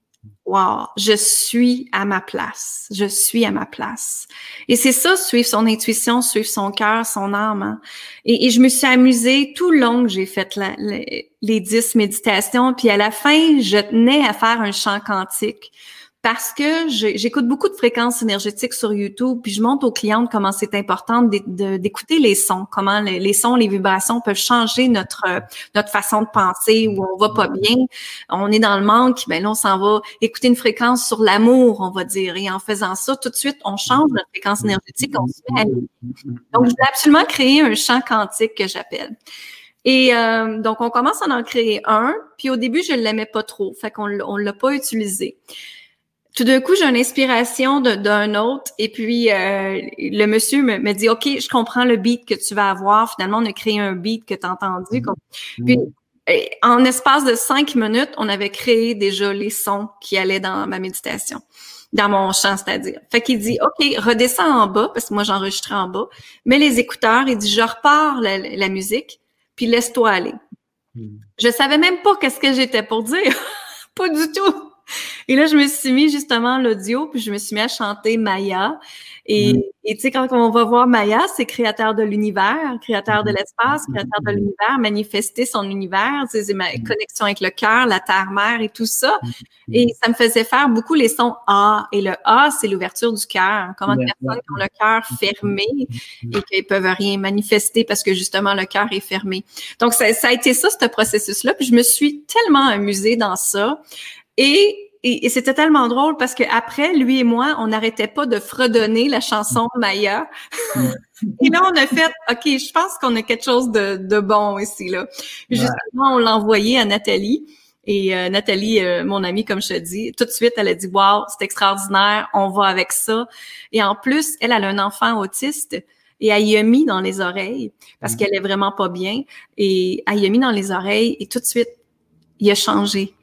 wow, je suis à ma place, je suis à ma place. Et c'est ça, suivre son intuition, suivre son cœur, son âme. Hein. Et, et, je me suis amusée tout long que j'ai fait les dix méditations, puis à la fin, je tenais à faire un chant quantique parce que j'écoute beaucoup de fréquences énergétiques sur YouTube, puis je montre aux clientes comment c'est important d'écouter les sons, comment les, sons, les vibrations peuvent changer notre notre façon de penser, où on va pas bien, on est dans le manque, ben là on s'en va écouter une fréquence sur l'amour, on va dire, et en faisant ça, tout de suite on change notre fréquence énergétique, on se met à Donc je voulais absolument créer un champ quantique que j'appelle. Et euh, donc on commence à en créer un, puis au début je l'aimais pas trop, fait qu'on on l'a pas utilisé tout d'un coup, j'ai une inspiration d'un autre et puis euh, le monsieur me, me, dit, OK, je comprends le beat que tu vas avoir. Finalement, on a créé un beat que tu as entendu. Mm-hmm. Puis, en espace de cinq minutes, on avait créé déjà les sons qui allaient dans ma méditation, dans mon chant, c'est-à-dire. Fait qu'il dit, OK, redescends en bas, parce que moi, j'enregistrais en bas, mets les écouteurs, il dit, je repars la, la musique, puis laisse-toi aller. Mm. Je savais même pas qu'est-ce que j'étais pour dire. <laughs> pas du tout. Et là, je me suis mis justement l'audio, puis je me suis mis à chanter Maya. Et mm. tu sais, quand on va voir Maya, c'est créateur de l'univers, créateur de l'espace, créateur de l'univers, manifester son univers, c'est ma mm. connexion avec le cœur, la terre-mère et tout ça. Et ça me faisait faire beaucoup les sons A. Et le A, c'est l'ouverture du cœur. Comment de personnes qui ont le cœur fermé et qui peuvent rien manifester parce que justement le cœur est fermé. Donc, ça, ça a été ça, ce processus-là. Puis je me suis tellement amusée dans ça. Et et, c'était tellement drôle parce que après, lui et moi, on n'arrêtait pas de fredonner la chanson Maya. <laughs> et là, on a fait, OK, je pense qu'on a quelque chose de, de bon ici, là. Justement, on l'a envoyé à Nathalie. Et euh, Nathalie, euh, mon amie, comme je te dis, tout de suite, elle a dit, wow, c'est extraordinaire, on va avec ça. Et en plus, elle, elle a un enfant autiste et elle y a mis dans les oreilles parce mm. qu'elle est vraiment pas bien. Et elle y a mis dans les oreilles et tout de suite, il a changé.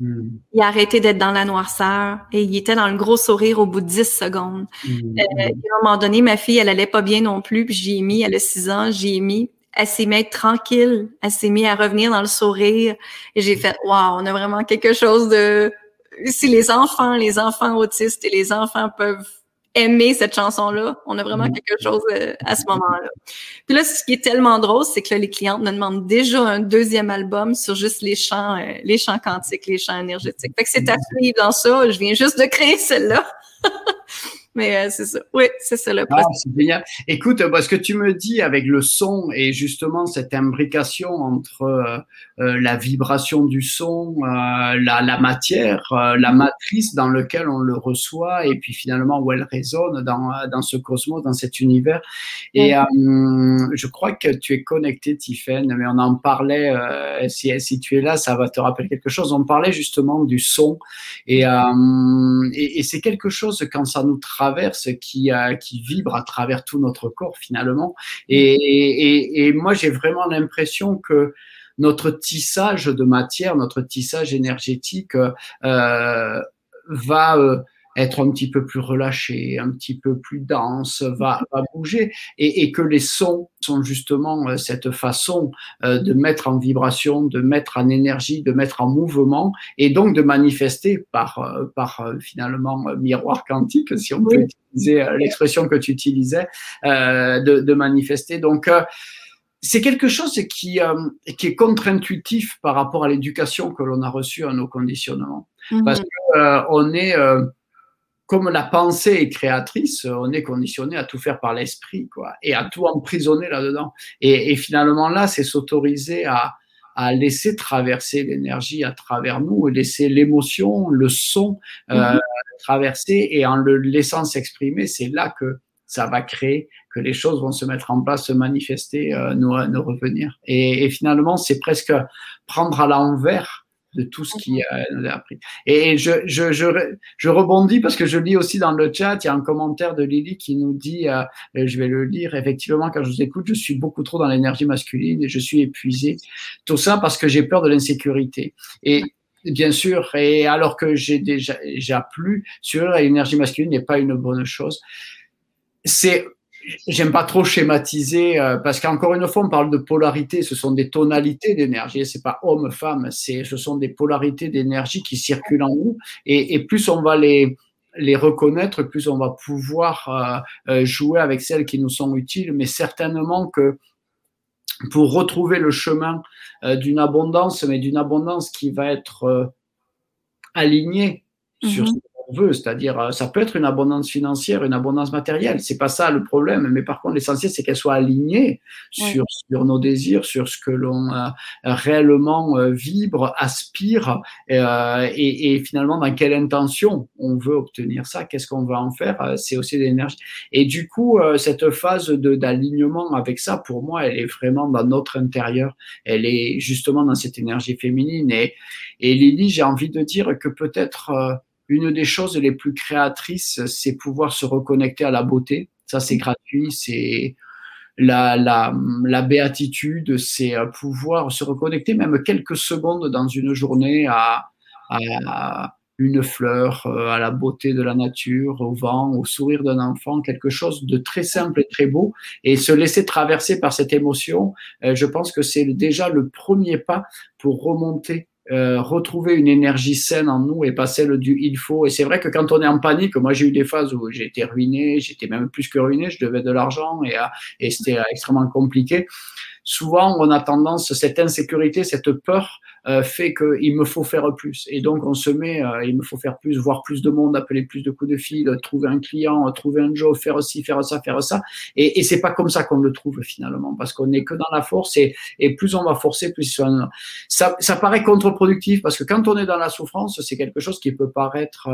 Il a arrêté d'être dans la noirceur et il était dans le gros sourire au bout de 10 secondes. Mm. Euh, à un moment donné, ma fille, elle allait pas bien non plus, puis j'y ai mis, elle a 6 ans, j'y ai mis. Elle s'est mise tranquille, elle s'est mise à revenir dans le sourire et j'ai fait, waouh, on a vraiment quelque chose de... Si les enfants, les enfants autistes et les enfants peuvent aimer cette chanson-là. On a vraiment mm. quelque chose euh, à ce moment-là. Puis là, ce qui est tellement drôle, c'est que là, les clientes me demandent déjà un deuxième album sur juste les chants, euh, les chants quantiques, les chants énergétiques. Fait que c'est à mm. suivre dans ça. Je viens juste de créer celle-là. <laughs> Mais euh, c'est ça. Oui, c'est ça le ah, c'est génial. Écoute, bah, ce que tu me dis avec le son et justement cette imbrication entre euh, euh, la vibration du son, la, la, matière, la mm-hmm. matrice dans lequel on le reçoit et puis finalement où elle résonne dans, dans ce cosmos, dans cet univers. Et je crois que tu es connecté, Tiffen, mais on en parlait, si, si tu es là, ça va te rappeler quelque chose. On parlait justement du son et, et, et c'est quelque chose quand ça nous travaille traverse, qui, euh, qui vibre à travers tout notre corps finalement. Et, moi, j'ai vraiment l'impression que notre tissage de matière, notre tissage énergétique euh, va euh, être un petit peu plus relâché, un petit peu plus dense, va, va bouger, et, et, que les sons sont justement euh, cette façon euh, de mettre en vibration, de mettre en énergie, de mettre en mouvement, et donc de manifester par, euh, par finalement miroir quantique, si on peut utiliser l'expression que tu utilisais, de, de, manifester. Donc c'est quelque chose qui, qui est contre-intuitif par rapport à l'éducation que l'on a reçue à nos conditionnements. Mm-hmm. Parce qu'on est comme la pensée est créatrice, on est conditionné à tout faire par l'esprit, quoi, et à tout emprisonner là-dedans. Et, et, finalement, là, c'est s'autoriser à, à laisser traverser l'énergie à travers nous, et laisser l'émotion, le son euh, mm-hmm. traverser, et en le laissant s'exprimer, c'est là que ça va créer, que les choses vont se mettre en place, se manifester, euh, nous, nous revenir. Et, et finalement, c'est presque prendre à l'envers de tout ce qui nous a appris. Et je, je, je, je, rebondis parce que je lis aussi dans le chat, il y a un commentaire de Lily qui nous dit, euh, je vais le lire, effectivement, quand je vous écoute, je suis beaucoup trop dans l'énergie masculine et je suis épuisé. Tout ça parce que j'ai peur de l'insécurité. Et bien sûr, et alors que j'ai déjà, déjà plus sur l'énergie masculine n'est pas une bonne chose. C'est j'aime pas trop schématiser euh, parce qu'encore une fois on parle de polarité ce sont des tonalités d'énergie c'est pas homme femme c'est ce sont des polarités d'énergie qui circulent en nous et, et, plus on va les les reconnaître plus on va pouvoir euh, euh, jouer avec celles qui nous sont utiles mais certainement que pour retrouver le chemin d'une abondance mais d'une abondance qui va être alignée sur veut, c'est-à-dire euh, ça peut être une abondance financière, une abondance matérielle, c'est pas ça le problème, mais par contre l'essentiel c'est qu'elle soit alignée sur, sur nos désirs, sur ce que l'on euh, réellement euh, vibre, aspire, et, et, finalement dans quelle intention on veut obtenir ça, qu'est-ce qu'on va en faire, c'est aussi l'énergie. Et du coup, cette phase d'alignement avec ça, pour moi, elle est vraiment dans notre intérieur, elle est justement dans cette énergie féminine. Et, et Lily, j'ai envie de dire que peut-être une des choses les plus créatrices, c'est pouvoir se reconnecter à la beauté. Ça, c'est gratuit, c'est la, la, la béatitude, c'est euh, pouvoir se reconnecter même quelques secondes dans une journée à, à une fleur, euh, à la beauté de la nature, au vent, au sourire d'un enfant, quelque chose de très simple et très beau, et se laisser traverser par cette émotion, euh, je pense que c'est déjà le premier pas pour remonter euh, retrouver une énergie saine en nous et pas celle du il faut. Et c'est vrai que quand on est en panique, moi j'ai eu des phases où j'ai été ruiné, j'étais même plus que ruiné, je devais de l'argent et, euh, et c'était extrêmement compliqué souvent on a tendance, cette insécurité, cette peur fait qu'il me faut faire plus. Et donc on se met, euh, il me faut faire plus, voir plus de monde, appeler plus de coups de fil, trouver un client, trouver un job, faire ci, faire ça, faire ça. Et, et c'est pas comme ça qu'on le trouve finalement, parce qu'on n'est que dans la force et, et plus on va forcer, plus ça, ça paraît contre-productif parce que quand on est dans la souffrance, c'est quelque chose qui peut paraître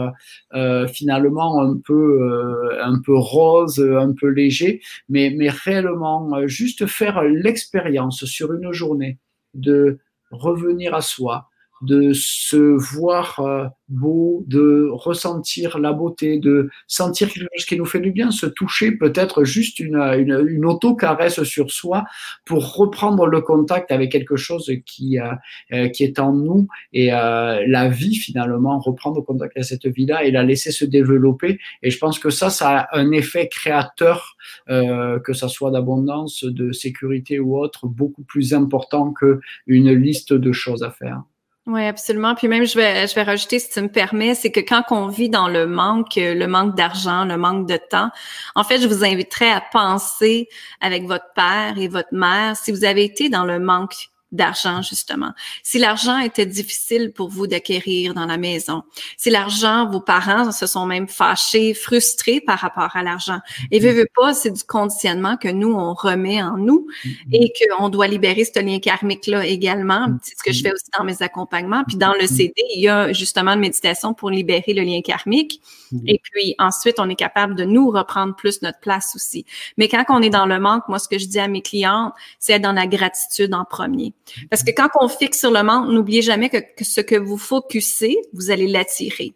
euh, finalement un peu, euh, un peu rose, un peu léger, mais, mais réellement juste faire l'expérience sur une journée de revenir à soi, de se voir euh, beau, de ressentir la beauté, de sentir quelque chose qui nous fait du bien, se toucher, peut-être juste une, une, une auto-caresse sur soi pour reprendre le contact avec quelque chose qui, euh, euh qui est en nous et euh, la vie finalement, reprendre contact avec cette vie-là et la laisser se développer. Et je pense que ça, ça a un effet créateur, euh, que ça soit d'abondance, de sécurité ou autre, beaucoup plus important qu'une liste de choses à faire. Oui, absolument. Puis même, je vais, je vais rajouter, si tu me permets, c'est que quand on vit dans le manque, le manque d'argent, le manque de temps, en fait, je vous inviterais à penser avec votre père et votre mère, si vous avez été dans le manque d'argent, justement. Si l'argent était difficile pour vous d'acquérir dans la maison, si l'argent, vos parents se sont même fâchés, frustrés par rapport à l'argent. Et veut, veut pas, c'est du conditionnement que nous, on remet en nous mm-hmm. et qu'on doit libérer ce lien karmique-là également. Mm-hmm. C'est ce que je fais aussi dans mes accompagnements. Puis dans le mm-hmm. CD, il y a justement une méditation pour libérer le lien karmique. Et puis ensuite, on est capable de nous reprendre plus notre place aussi. Mais quand on est dans le manque, moi, ce que je dis à mes clientes, c'est être dans la gratitude en premier. Parce que quand on fixe sur le manque, n'oubliez jamais que, ce que vous focussez, vous allez l'attirer.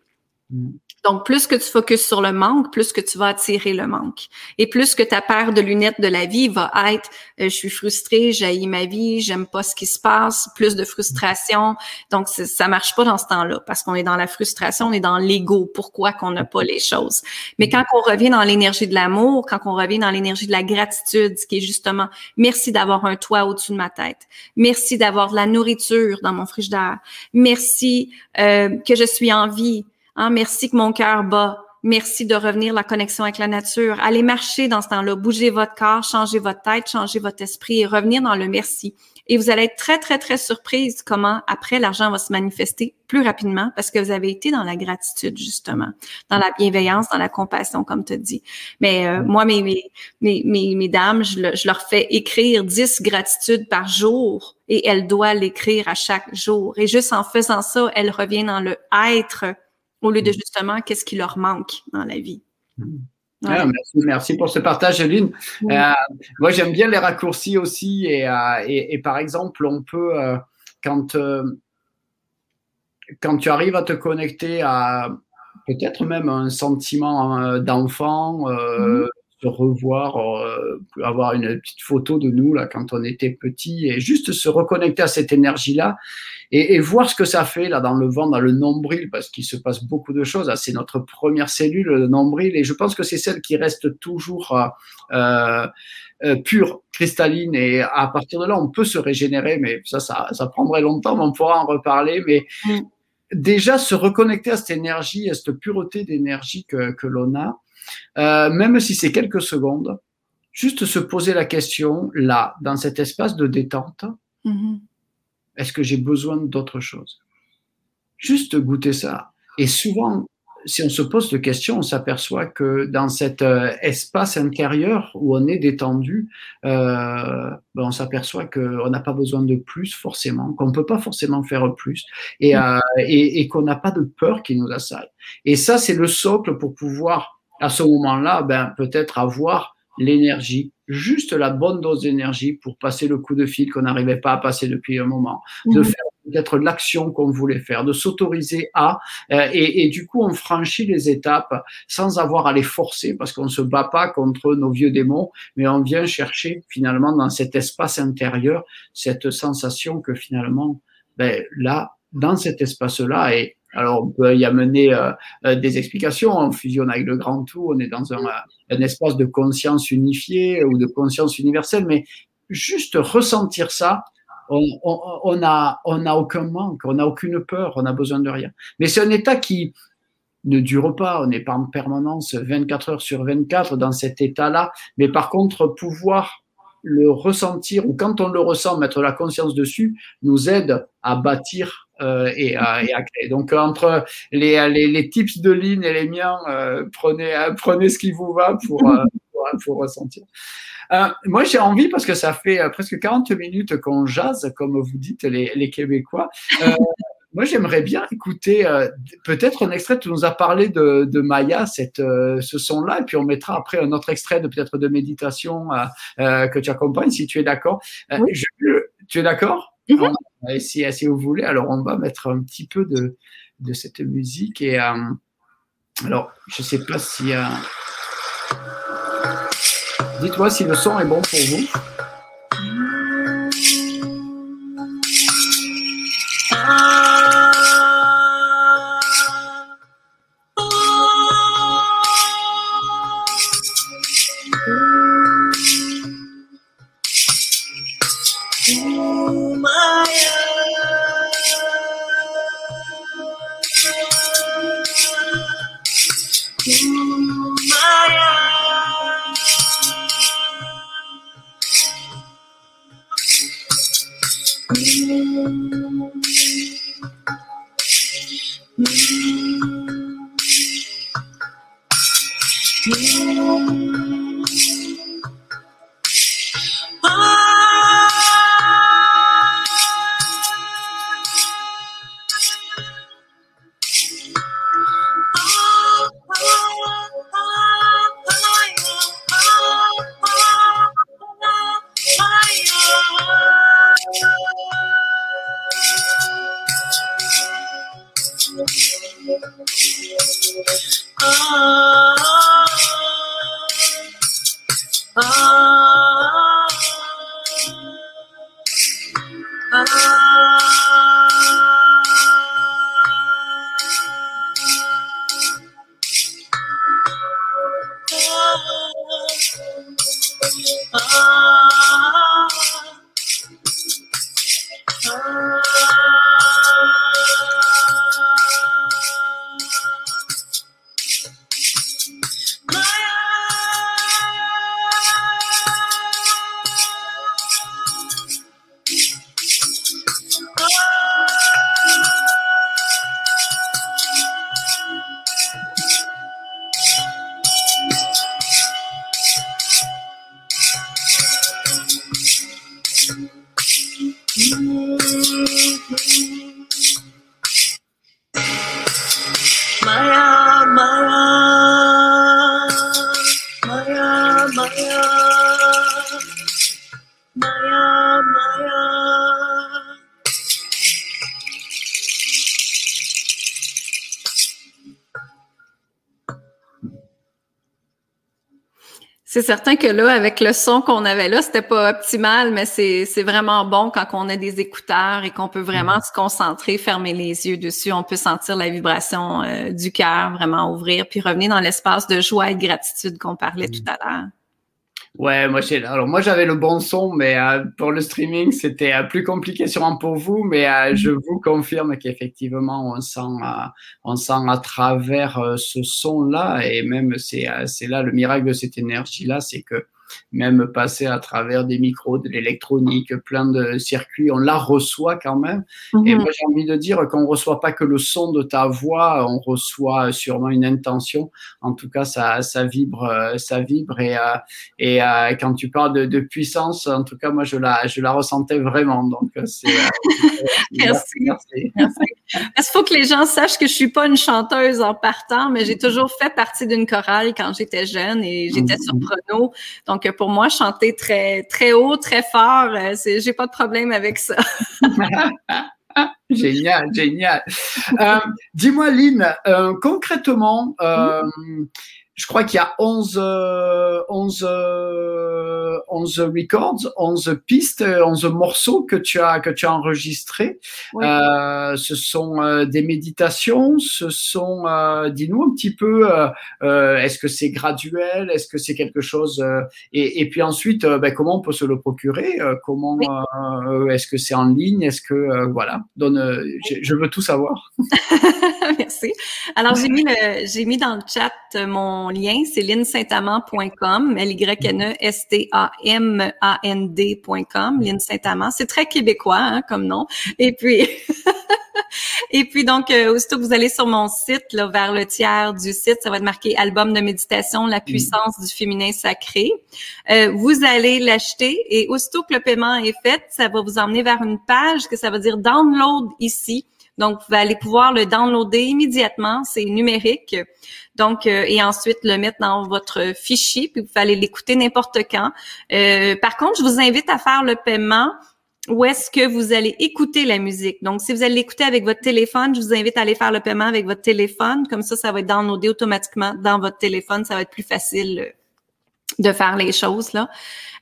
Donc, plus que tu focuses sur le manque, plus que tu vas attirer le manque. Et plus que ta paire de lunettes de la vie va être euh, je suis frustrée, j'haïs ma vie, j'aime pas ce qui se passe, plus de frustration. Donc, ça marche pas dans ce temps-là parce qu'on est dans la frustration, on est dans l'ego. Pourquoi qu'on n'a pas les choses? Mais quand on revient dans l'énergie de l'amour, quand on revient dans l'énergie de la gratitude, ce qui est justement merci d'avoir un toit au-dessus de ma tête, merci d'avoir de la nourriture dans mon frigidaire, merci euh, que je suis en vie, Hein, merci que mon cœur bat. Merci de revenir la connexion avec la nature. Allez marcher dans ce temps-là, bougez votre corps, changez votre tête, changez votre esprit et revenir dans le merci. Et vous allez être très, très, très surprise comment après l'argent va se manifester plus rapidement parce que vous avez été dans la gratitude, justement, dans la bienveillance, dans la compassion, comme tu dis. Mais euh, moi, mes, mes, mes, mes, dames, je, je leur fais écrire 10 gratitudes par jour et elles doivent l'écrire à chaque jour. Et juste en faisant ça, elles reviennent dans le être au lieu de mm. justement qu'est-ce qui leur manque dans la vie? Mm. Ah, merci, pour ce partage, Lynn. Euh, moi, j'aime bien les raccourcis aussi. Et, euh, et, par exemple, on peut, euh, quand, quand tu arrives à te connecter à peut-être même un sentiment d'enfant, mm revoir, euh, avoir une petite photo de nous là quand on était petit et juste se reconnecter à cette énergie-là et, voir ce que ça fait là dans le vent, dans le nombril, parce qu'il se passe beaucoup de choses. Ah, c'est notre première cellule, le nombril, et je pense que c'est celle qui reste toujours euh, euh, pure, cristalline, et à partir de là, on peut se régénérer, mais ça, ça, ça prendrait longtemps, mais on pourra en reparler, mais mm. déjà se reconnecter à cette énergie, à cette pureté d'énergie que, que l'on a, euh, même si c'est quelques secondes, juste se poser la question, là, dans cet espace de détente, mm-hmm. est-ce que j'ai besoin d'autre chose? Juste goûter ça. Et souvent, si on se pose de questions, on s'aperçoit que dans cet euh, espace intérieur où on est détendu, euh, ben on s'aperçoit qu'on n'a pas besoin de plus forcément, qu'on ne peut pas forcément faire plus et, mm. et, et qu'on n'a pas de peur qui nous assaille. Et ça, c'est le socle pour pouvoir à ce moment-là, ben, peut-être avoir l'énergie, juste la bonne dose d'énergie pour passer le coup de fil qu'on n'arrivait pas à passer depuis un moment, de mhm. faire peut-être l'action qu'on voulait faire, de s'autoriser à, euh, et, et, du coup on franchit les étapes sans avoir à les forcer parce qu'on se bat pas contre nos vieux démons, mais on vient chercher finalement dans cet espace intérieur cette sensation que finalement, ben, là, dans cet espace-là, et alors, on peut y amener euh, euh, des explications. On fusionne avec le grand tout. On est dans un, espace de conscience unifiée ou de conscience universelle. Mais juste ressentir ça, on n'a a, on a aucun manque, on n'a aucune peur, on n'a besoin de rien. Mais c'est un état qui ne dure pas. On n'est pas en permanence 24 heures sur 24 dans cet état-là. Mais par contre, pouvoir le ressentir ou quand on le ressent, mettre la conscience dessus, nous aide à bâtir euh, et, à, et, à, créer. Donc entre les, les, les, tips de Lynn et les miens, euh, prenez, euh, prenez ce qui vous va pour, euh, pour, pour, ressentir. Euh, moi, j'ai envie, parce que ça fait presque 40 minutes qu'on jase, comme vous dites, les, les Québécois. Moi, j'aimerais bien écouter euh, peut-être un extrait. Tu nous as parlé de, de Maya, cette, euh, ce son-là, et puis on mettra après un autre extrait de peut-être de méditation euh, que tu accompagnes, si tu es d'accord. tu es d'accord? Mm si, si, vous voulez, alors on va mettre un petit peu de, de cette musique. Et alors, je ne sais pas si. Dites-moi si le son est bon pour vous. Mm-hmm. Là, avec le son qu'on avait là, c'était pas optimal, mais c'est vraiment bon quand on a des écouteurs et qu'on peut vraiment se concentrer, fermer les yeux dessus. On peut sentir la vibration euh, du cœur vraiment ouvrir, puis revenir dans l'espace de joie et de gratitude qu'on parlait tout à l'heure. Ouais, moi alors moi j'avais le bon son, mais euh, pour le streaming <laughs> c'était euh, plus compliqué sûrement pour vous, mais euh, je vous confirme qu'effectivement on sent on sent à travers ce son là et même c'est c'est là le miracle de cette énergie là, c'est que même passer à travers des micros, de l'électronique, plein de circuits, on la reçoit quand même. Et mhm. moi, j'ai envie de dire qu'on ne reçoit pas que le son de ta voix, on reçoit sûrement une intention. En tout cas, ça, ça vibre, ça vibre. Et, euh, et euh, quand tu parles de, de, puissance, en tout cas, moi, je la, je la ressentais vraiment. Donc, euh, c'est. <laughs> merci. Merci. faut que les gens sachent que je suis pas une chanteuse en partant, mais j'ai toujours fait partie d'une chorale quand j'étais jeune et j'étais sur mhm. prono. Donc, pour moi, chanter très, très haut, très fort, euh, j'ai pas de problème avec ça. <laughs> <laughs> génial, génial. Euh, dis-moi, Lynn, euh, concrètement, je crois qu'il y a 11, 11, 11 records, 11 pistes, 11 morceaux que tu as, que tu as enregistrés. Euh, ce sont euh, des méditations, ce sont, euh, dis-nous un petit peu, euh, est-ce que c'est graduel, est-ce que c'est quelque chose, et, et, puis ensuite, ben, comment on peut se le procurer, comment, est-ce que c'est en ligne, est-ce que, voilà, donne, je veux tout savoir. <laughs> Merci. Alors, j'ai mis, j'ai mis dans le chat mon lien, c'est linsaintamant.com, L-Y-N-E-S-T-A-M-A-N-D.com. C'est très québécois hein, comme nom. Et puis, <laughs> et puis donc, euh, aussitôt que vous allez sur mon site, là, vers le tiers du site, ça va être marqué album de méditation, la puissance du féminin sacré. Euh, vous allez l'acheter et aussitôt que le paiement est fait, ça va vous emmener vers une page que ça va dire download ici. Donc, vous allez pouvoir le downloader immédiatement, c'est numérique. Donc, euh, et ensuite le mettre dans votre fichier, puis vous allez l'écouter n'importe quand. Euh, par contre, je vous invite à faire le paiement où est-ce que vous allez écouter la musique. Donc, si vous allez l'écouter avec votre téléphone, je vous invite à aller faire le paiement avec votre téléphone. Comme ça, ça va être downloadé automatiquement dans votre téléphone. Ça va être plus facile euh, de faire les choses là.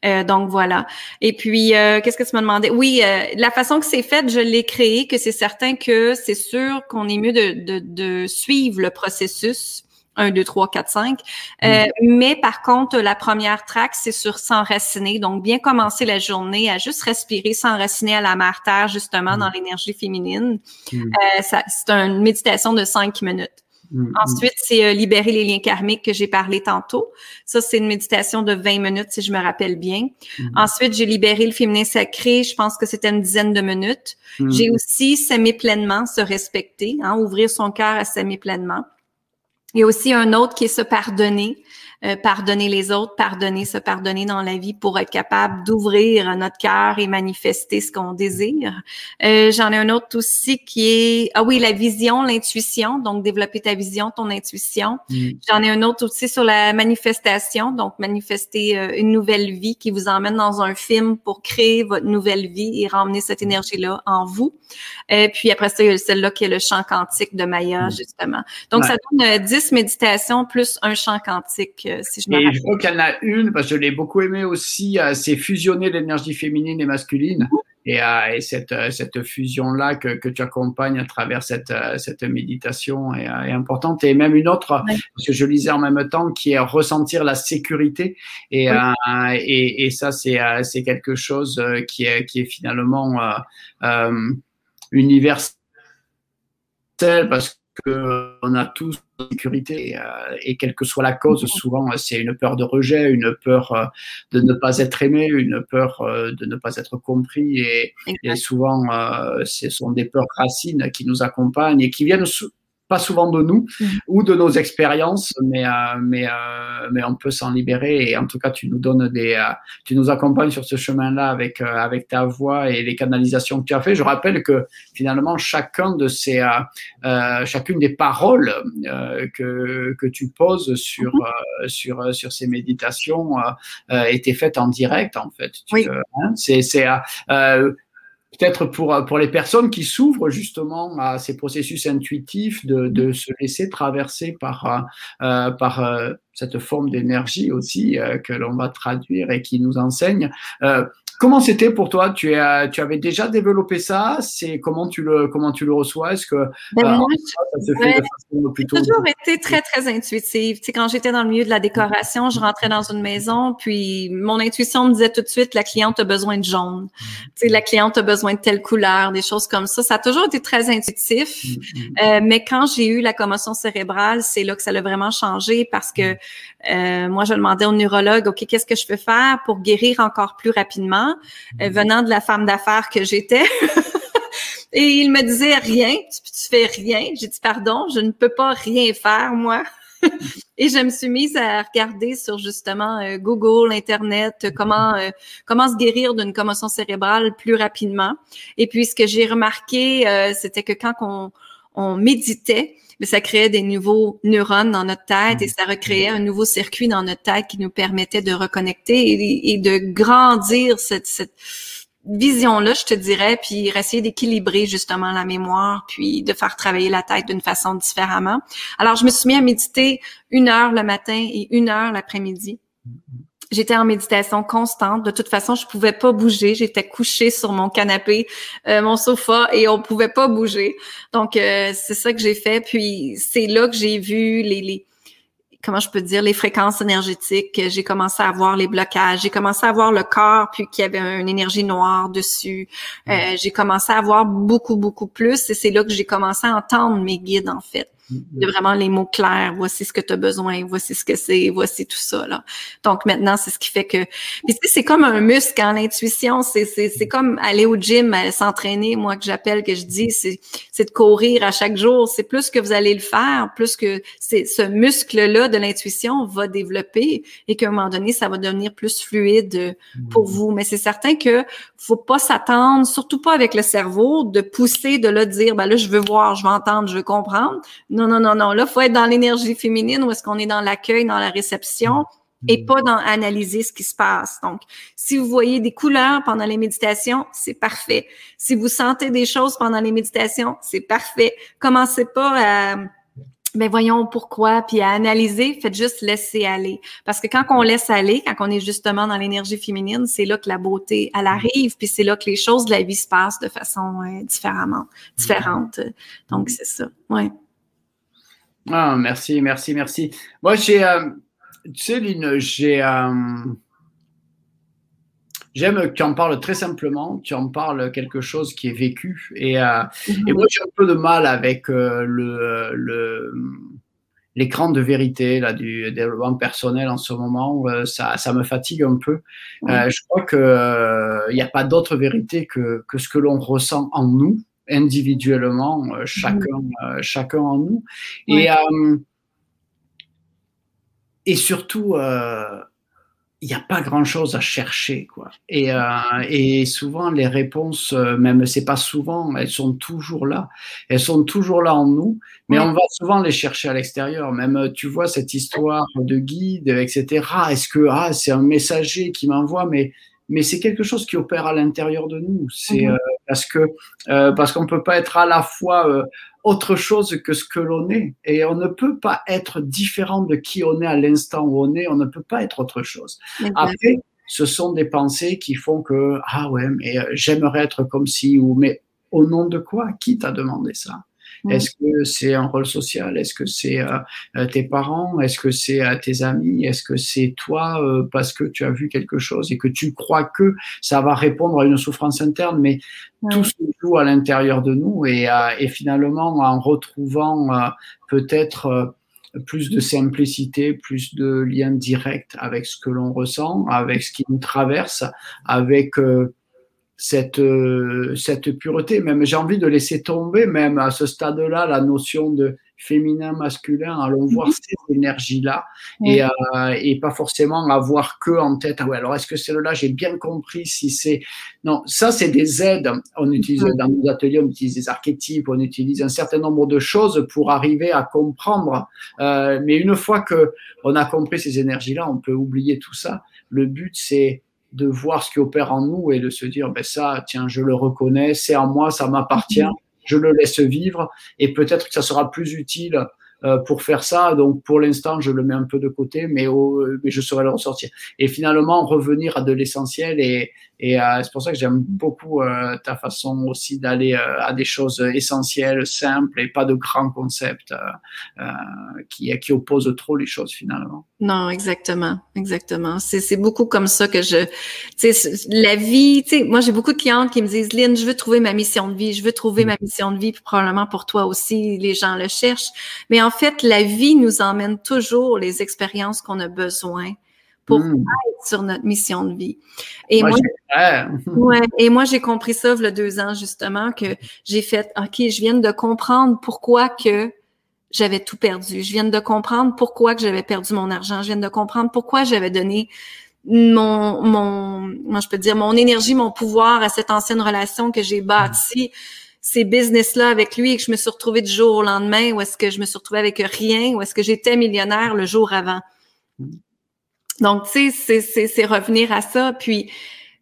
Euh, donc voilà. Et puis euh, qu'est-ce que tu m'as demandé? Oui, euh, la façon que c'est fait, je l'ai créé, que c'est certain que c'est sûr qu'on est mieux de, de, de, suivre le processus. 1, 2, 3, 4, 5. mais par contre, la première track, c'est sur s'enraciner. Donc, bien commencer la journée à juste respirer, s'enraciner à la mère terre, justement, dans l'énergie féminine. Mm. c'est une méditation de 5 minutes. Mm, mm. Ensuite, c'est euh, libérer les liens karmiques que j'ai parlé tantôt. Ça, c'est une méditation de 20 minutes, si je me rappelle bien. Mm. Ensuite, j'ai libéré le féminin sacré. Je pense que c'était une dizaine de minutes. J'ai aussi s'aimer pleinement, se respecter, hein, ouvrir son cœur à s'aimer pleinement. Il y a aussi un autre qui est se pardonner. Euh, pardonner les autres, pardonner, se pardonner dans la vie pour être capable d'ouvrir notre cœur et manifester ce qu'on désire. Euh, J'en ai un autre aussi qui est, ah oui, la vision, l'intuition, donc développer ta vision, ton intuition. Mm. J'en ai un autre aussi sur la manifestation, donc manifester euh, une nouvelle vie qui vous emmène dans un film pour créer votre nouvelle vie et ramener cette énergie-là en vous. Et euh, puis après ça, il y a celle-là qui est le chant quantique de Maya, mm. justement. Donc, ça donne 10 méditations plus un chant euh, et je crois qu'il y en a une, parce que je l'ai beaucoup aimé aussi, euh, c'est fusionner l'énergie féminine et masculine. Et, euh, et cette, cette fusion-là que, que, tu accompagnes à travers cette, cette méditation est, est importante. Et même une autre, parce que je lisais en même temps, qui est ressentir la sécurité. Et, et, et, ça, c'est, c'est quelque chose qui est, qui est finalement universel parce qu'on a tous sécurité euh, et quelle que soit la cause, souvent c'est une peur de rejet, une peur euh, de ne pas être aimé, une peur euh, de ne pas être compris et, et souvent ce sont des peurs racines qui nous accompagnent et qui viennent pas souvent de nous mm. ou de nos expériences, mais mais mais on peut s'en libérer. Et en tout cas, tu nous donnes des, tu nous accompagnes sur ce chemin-là avec avec ta voix et les canalisations que tu as fait. Je rappelle que finalement chacun de ces chacune des paroles que que tu poses sur mm-hmm. sur sur ces méditations était faite en direct en fait. oui. Hein, c'est c'est peut-être pour, pour les personnes qui s'ouvrent justement à ces processus intuitifs de, de se laisser traverser par, euh, par euh, cette forme d'énergie aussi euh, que l'on va traduire et qui nous enseigne. Euh, Comment c'était pour toi? Tu, as, tu avais déjà développé ça? C'est comment tu le comment tu le reçois? Est-ce que ben euh, moi, ça se fait de façon plutôt J'ai toujours été très très intuitive. Tu sais, quand j'étais dans le milieu de la décoration, je rentrais dans une maison, puis mon intuition me disait tout de suite la cliente a besoin de jaune. Tu sais, la cliente a besoin de telle couleur, des choses comme ça. Ça a toujours été très intuitif. Mm-hmm. Euh, mais quand j'ai eu la commotion cérébrale, c'est là que ça a vraiment changé parce que euh, moi, je demandais au neurologue, OK, qu'est-ce que je peux faire pour guérir encore plus rapidement, euh, venant de la femme d'affaires que j'étais. <laughs> Et il me disait rien, tu, tu fais rien. J'ai dit pardon, je ne peux pas rien faire moi. <laughs> Et je me suis mise à regarder sur justement euh, Google, Internet, comment comment se guérir d'une commotion cérébrale plus rapidement. Et puis ce que j'ai remarqué, c'était que quand on, on méditait, mais ça créait des nouveaux neurones dans notre tête et ça recréait un nouveau circuit dans notre tête qui nous permettait de reconnecter et, de grandir cette, cette vision-là, je te dirais, puis essayer d'équilibrer justement la mémoire, puis de faire travailler la tête d'une façon différemment. Alors, je me suis mis à méditer une heure le matin et une heure l'après-midi. J'étais en méditation constante. De toute façon, je pouvais pas bouger. J'étais couchée sur mon canapé, euh, mon sofa, et on pouvait pas bouger. Donc, euh, c'est ça que j'ai fait. Puis, c'est là que j'ai vu les, les, comment je peux dire, les fréquences énergétiques. J'ai commencé à voir les blocages. J'ai commencé à voir le corps, puis qu'il y avait une énergie noire dessus. Euh, j'ai commencé à voir beaucoup, beaucoup plus. Et c'est là que j'ai commencé à entendre mes guides, en fait de vraiment les mots clairs. Voici ce que tu as besoin, voici ce que c'est, voici tout ça. Là. Donc maintenant, c'est ce qui fait que. Puis c'est comme un muscle en hein, l'intuition. C'est, c'est, c'est comme aller au gym, s'entraîner, moi que j'appelle, que je dis, c'est, c'est de courir à chaque jour. C'est plus que vous allez le faire, plus que c'est ce muscle-là de l'intuition va développer et qu'à un moment donné, ça va devenir plus fluide pour mmh. vous. Mais c'est certain que faut pas s'attendre, surtout pas avec le cerveau, de pousser, de le dire, ben là, je veux voir, je veux entendre, je veux comprendre. Non, non, non, non. Là, faut être dans l'énergie féminine où est-ce qu'on est dans l'accueil, dans la réception et pas dans analyser ce qui se passe. Donc, si vous voyez des couleurs pendant les méditations, c'est parfait. Si vous sentez des choses pendant les méditations, c'est parfait. Commencez pas à ben voyons pourquoi, puis à analyser, faites juste laisser aller. Parce que quand on laisse aller, quand on est justement dans l'énergie féminine, c'est là que la beauté, elle arrive, puis c'est là que les choses de la vie se passent de façon euh, différemment, différente. Donc, c'est ça, ouais. Ah, merci, merci, merci. Moi, j'ai, euh, tu sais, Lynn, j'ai, euh, j'aime que tu en parles très simplement, tu en parles quelque chose qui est vécu. Et, euh, mhm. et moi, j'ai un peu de mal avec le, le, l'écran de vérité là, du développement personnel en ce moment. ça, ça me fatigue un peu. je crois qu'il n'y a pas d'autre vérité que, que ce que l'on ressent en nous individuellement, euh, chacun, euh, chacun en nous. Et, euh, et surtout, il n'y a pas grand chose à chercher, quoi. Et, et souvent, les réponses, même c'est pas souvent, elles sont toujours là. Elles sont toujours là en nous, mais on va souvent les chercher à l'extérieur. Même, tu vois, cette histoire de guide, etc. Est-ce que, ah, c'est un messager qui m'envoie, mais mais c'est quelque chose qui opère à l'intérieur de nous. C'est mhm. euh, parce que euh, parce qu'on peut pas être à la fois euh, autre chose que ce que l'on est, et on ne peut pas être différent de qui on est à l'instant où on est. On ne peut pas être autre chose. Après, ce sont des pensées qui font que ah ouais, mais j'aimerais être comme si ou mais au nom de quoi? Qui t'a demandé ça? Est-ce que c'est un rôle social? Est-ce que c'est euh, euh, tes parents? Est-ce que c'est euh, tes amis? Est-ce que c'est toi parce que tu as vu quelque chose et que tu crois que ça va répondre à une souffrance interne Mais tout se joue à l'intérieur de nous et, et finalement en retrouvant peut-être plus de simplicité, plus de lien direct avec ce que l'on ressent, avec ce qui nous traverse, avec cette, euh, cette pureté. Même j'ai envie de laisser tomber, même à ce stade-là, la notion de féminin, masculin, allons voir mhm. ces énergies-là et, euh, et, pas forcément avoir que en tête, ah ouais, alors est-ce que c'est là j'ai bien compris si c'est. Non, ça, c'est des aides. On utilise dans nos ateliers, on utilise des archétypes, on utilise un certain nombre de choses pour arriver à comprendre. Euh, mais une fois que on a compris ces énergies-là, on peut oublier tout ça. Le but, c'est de voir ce qui opère en nous et de se dire, ben ça, tiens, je le reconnais, c'est en moi, ça m'appartient, je le laisse vivre et peut-être que ça sera plus utile euh, pour faire ça. Donc pour l'instant, je le mets un peu de côté, mais, mais je saurai le ressortir. Et finalement, revenir à de l'essentiel. Et, et euh, c'est pour ça que j'aime beaucoup euh, ta façon aussi d'aller à des choses essentielles, simples et pas de grands concepts qui, qui opposent trop les choses finalement. Non, exactement, exactement. C'est beaucoup comme ça que je, tu sais, la vie, tu sais, moi j'ai beaucoup de clientes qui me disent, Lynn, je veux trouver ma mission de vie, je veux trouver ma mission de vie, puis probablement pour toi aussi, les gens le cherchent. Mais en fait, la vie nous emmène toujours les expériences qu'on a besoin pour hmm. être sur notre mission de vie. Et moi, <laughs> ouais, et moi j'ai compris ça il y a deux ans justement que j'ai fait, ok, je viens de comprendre pourquoi que j'avais tout perdu. Je viens de comprendre pourquoi que j'avais perdu mon argent. Je viens de comprendre pourquoi j'avais donné mon, mon, moi je peux dire, mon énergie, mon pouvoir à cette ancienne relation que j'ai bâtie, ces business-là avec lui et que je me suis retrouvée du jour au lendemain ou est-ce que je me suis retrouvée avec rien ou est-ce que j'étais millionnaire le jour avant. Donc, tu sais, c'est revenir à ça. Puis,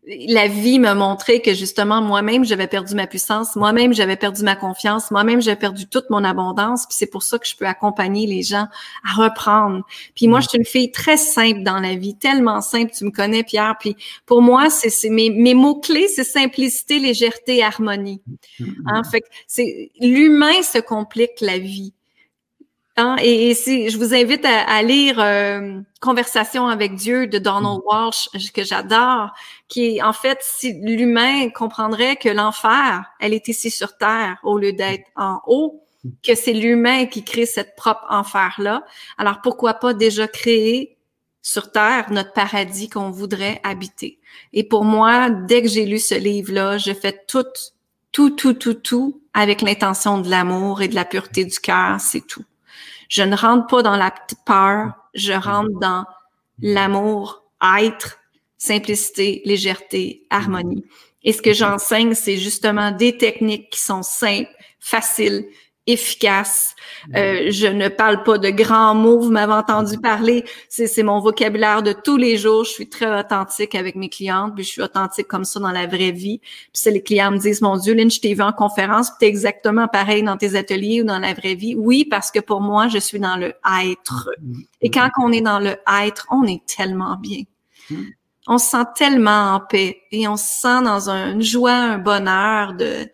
la vie m'a montré que justement moi-même j'avais perdu ma puissance, moi-même j'avais perdu ma confiance, moi-même j'avais perdu toute mon abondance, puis c'est pour ça que je peux accompagner les gens à reprendre. Puis moi je suis une fille très simple dans la vie, tellement simple, tu me connais Pierre, puis pour moi c'est mes, mes mots clés c'est simplicité, légèreté, harmonie. Hein? Fait que c'est l'humain se complique la vie. Hein? Et, si, je vous invite à, lire euh, Conversation avec Dieu de Donald mm. Walsh, que j'adore, qui est en fait, si l'humain comprendrait que l'enfer, elle est ici sur Terre au lieu d'être en haut, que c'est l'humain qui crée cette propre enfer-là. Alors pourquoi pas déjà créer sur Terre notre paradis qu'on voudrait habiter? Et pour moi, dès que j'ai lu ce livre-là, je fais tout, tout, tout, tout, tout avec l'intention de l'amour et de la pureté du cœur, c'est tout. Je ne rentre pas dans la peur, je rentre dans l'amour, être, simplicité, légèreté, harmonie. Et ce que j'enseigne, c'est justement des techniques qui sont simples, faciles, efficace. Euh, je ne parle pas de grands mots, vous m'avez entendu parler, c'est mon vocabulaire de tous les jours. Je suis très authentique avec mes clientes, puis je suis authentique comme ça dans la vraie vie. Puis si les clients me disent, mon Dieu, Lynn, je t'ai vu en conférence, puis es exactement pareil dans tes ateliers ou dans la vraie vie. Oui, parce que pour moi, je suis dans le être. Et quand on est dans le être, on est tellement bien. On se sent tellement en paix et on se sent dans une joie, un bonheur de, tu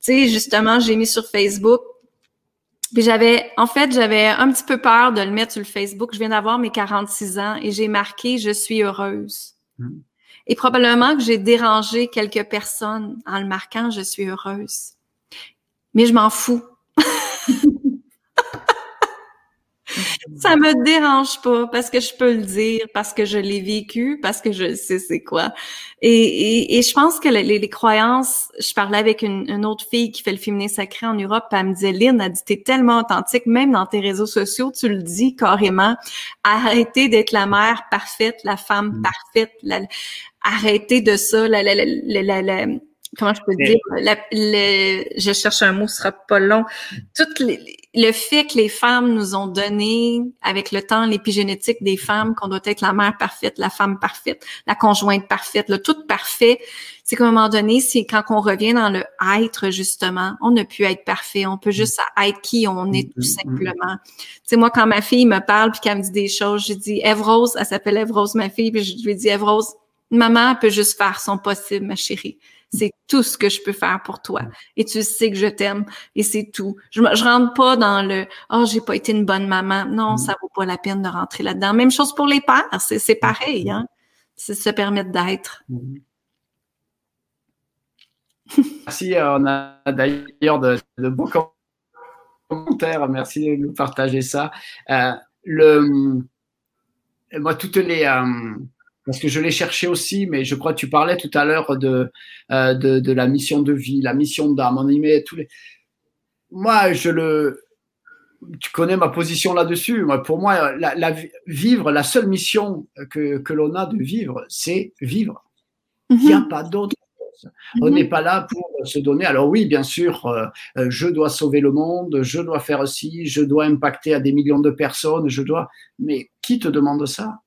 sais, justement, j'ai mis sur Facebook puis j'avais, en fait, j'avais un petit peu peur de le mettre sur le Facebook. Je viens d'avoir mes 46 ans et j'ai marqué je suis heureuse. Hmm. Et probablement que j'ai dérangé quelques personnes en le marquant je suis heureuse. Mais je m'en fous. <laughs> ça me dérange pas parce que je peux le dire, parce que je l'ai vécu, parce que je sais c'est quoi. Et, et, je pense que les, les, croyances, je parlais avec une, une, autre fille qui fait le féminin sacré en Europe, elle me disait, Lynn, elle dit, t'es tellement authentique, même dans tes réseaux sociaux, tu le dis carrément, arrêtez d'être la mère parfaite, la femme mm. parfaite, la, arrêtez de ça, la, la, la, comment je peux dire, je cherche un mot, ce sera pas long. Toutes les, le fait que les femmes nous ont donné, avec le temps, l'épigénétique des femmes, qu'on doit être la mère parfaite, la femme parfaite, la conjointe parfaite, le tout parfait, c'est qu'à un moment donné, c'est quand on revient dans le être, justement, on ne peut être parfait, on peut juste être qui on est tout simplement. Tu sais, moi, quand ma fille me parle puis qu'elle me dit des choses, je dis, Eve Rose, elle s'appelle Eve Rose, ma fille, puis je lui dis, Eve Rose, maman peut juste faire son possible, ma chérie. C'est tout ce que je peux faire pour toi. Et tu sais que je t'aime et c'est tout. Je, je rentre pas dans le oh j'ai pas été une bonne maman. Non, mm. ça vaut pas la peine de rentrer là-dedans. Même chose pour les pères, c'est pareil. Hein? C'est se permettre d'être. Mm. Merci. On a d'ailleurs de, de, bons commentaires. Merci de nous partager ça. Euh, le, moi, toutes les euh, parce que je l'ai cherché aussi, mais je crois que tu parlais tout à l'heure de, euh, de, de, la mission de vie, la mission d'âme. On y met tous les. Moi, je le. tu connais ma position là-dessus. Pour moi, la, vivre, la seule mission que, que l'on a de vivre, c'est vivre. Il n'y a mhm. pas d'autre chose. On mhm. n'est pas là pour se donner. Alors oui, bien sûr, euh, euh, je dois sauver le monde, je dois faire ci, je dois impacter à des millions de personnes, je dois. Mais qui te demande ça?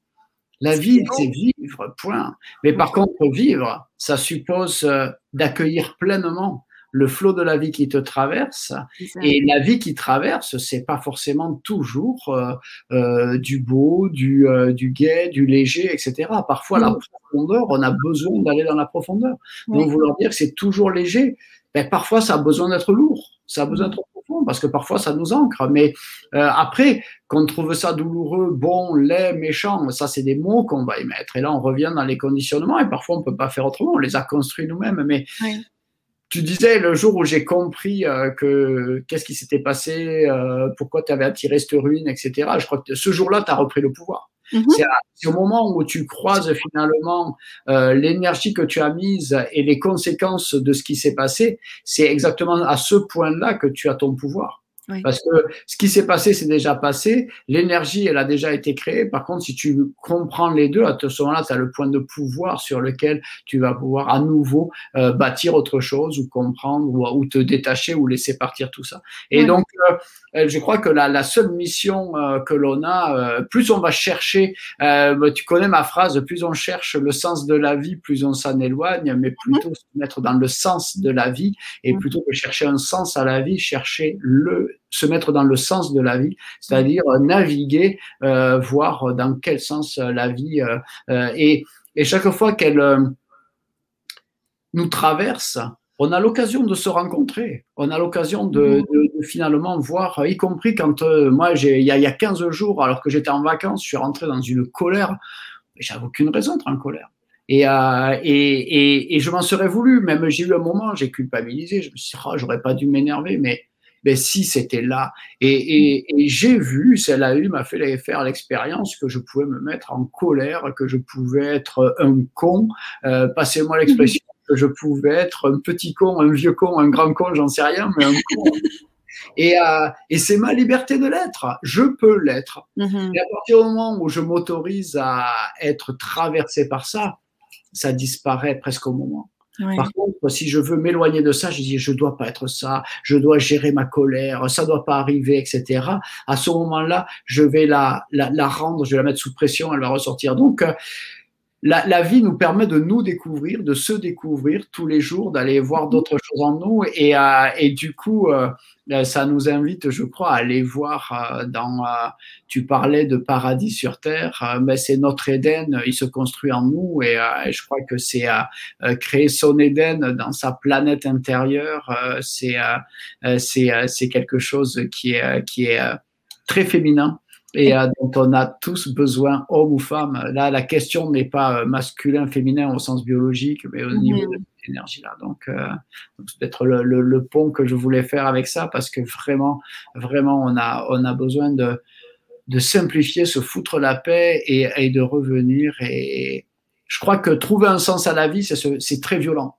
La vie, c'est vivre, point. Mais par contre, vivre, ça suppose euh, d'accueillir pleinement le flot de la vie qui te traverse. Et la vie qui traverse, c'est pas forcément toujours euh, euh, du beau, du, euh, du gai, du léger, etc. Parfois, la profondeur, on a besoin d'aller dans la profondeur. Donc, vouloir dire que c'est toujours léger, ben, parfois, ça a besoin d'être lourd, ça a besoin d'être profond, parce que parfois, ça nous ancre. Mais après, qu'on trouve ça douloureux, bon, laid, méchant, ça, c'est des mots qu'on va y mettre. Et là, on revient dans les conditionnements, et parfois, on peut pas faire autrement, on les a construits nous-mêmes. Mais tu disais le jour où j'ai compris euh, que qu'est-ce qui s'était passé, euh, pourquoi tu avais attiré cette ruine, etc. Je crois que ce jour-là, tu as repris le pouvoir. Mhm. C'est au moment où tu croises finalement euh, l'énergie que tu as mise et les conséquences de ce qui s'est passé. C'est exactement à ce point-là que tu as ton pouvoir. Parce que ce qui s'est passé, c'est déjà passé. L'énergie, elle a déjà été créée. Par contre, si tu comprends les deux, à ce moment-là, tu as le point de pouvoir sur lequel tu vas pouvoir à nouveau euh, bâtir autre chose ou comprendre ou, te détacher ou laisser partir tout ça. Et donc, euh, euh, je crois que la, la seule mission que l'on a, plus on va chercher, bah, tu connais ma phrase, plus on cherche le sens de la vie, plus on s'en éloigne, mais plutôt se mettre dans le sens de la vie et plutôt que chercher un sens à la vie, chercher le se mettre dans le sens de la vie, c'est-à-dire euh, naviguer, euh, voir dans quel sens euh, la vie et, et chaque fois qu'elle nous traverse, on a l'occasion de se rencontrer, on a l'occasion de, mmh. finalement voir, y compris quand moi, il y, a, il y a 15 jours, alors que j'étais en vacances, je suis rentré dans une colère, j'avais aucune raison d'être en colère. Et, euh, et, et, et, je m'en serais voulu, même j'ai eu un moment, j'ai culpabilisé, je me suis dit, oh, j'aurais pas dû m'énerver, mais ben si c'était là. Et, et, j'ai vu, celle-là m'a fait faire l'expérience que je pouvais me mettre en colère, que je pouvais être un con, euh, passez-moi l'expression, <laughs> que je pouvais être un petit con, un vieux con, un grand con, j'en sais rien, mais un con. <laughs> Et, euh, et c'est ma liberté de l'être. Je peux l'être. Mm-hmm. Et à partir du moment où je m'autorise à être traversé par ça, ça disparaît presque au moment. Par contre, si je veux m'éloigner de ça, je dis je dois pas être ça, je dois gérer ma colère, ça doit pas arriver, etc. À ce moment-là, je vais la, la, la, rendre, je vais la mettre sous pression, elle va ressortir. Donc, euh, la, vie nous permet de nous découvrir, de se découvrir tous les jours, d'aller voir d'autres choses en nous. Et, euh, et du coup, euh, euh, ça nous invite, je crois, à aller voir dans. tu parlais de paradis sur terre, mais c'est notre Éden, il se construit en nous. Et, je crois que c'est créer son Éden dans sa planète intérieure. c'est c'est quelque chose qui est, qui est très féminin et euh, dont on a tous besoin, homme ou femme. Là, la question n'est pas euh, masculin, féminin au sens biologique, mais au mhm. niveau de l'énergie là. Donc, euh, c'est peut-être le, le, le, pont que je voulais faire avec ça, parce que vraiment, vraiment, on a, on a besoin de, de simplifier, se foutre la paix et, et de revenir. Et je crois que trouver un sens à la vie, c'est très violent.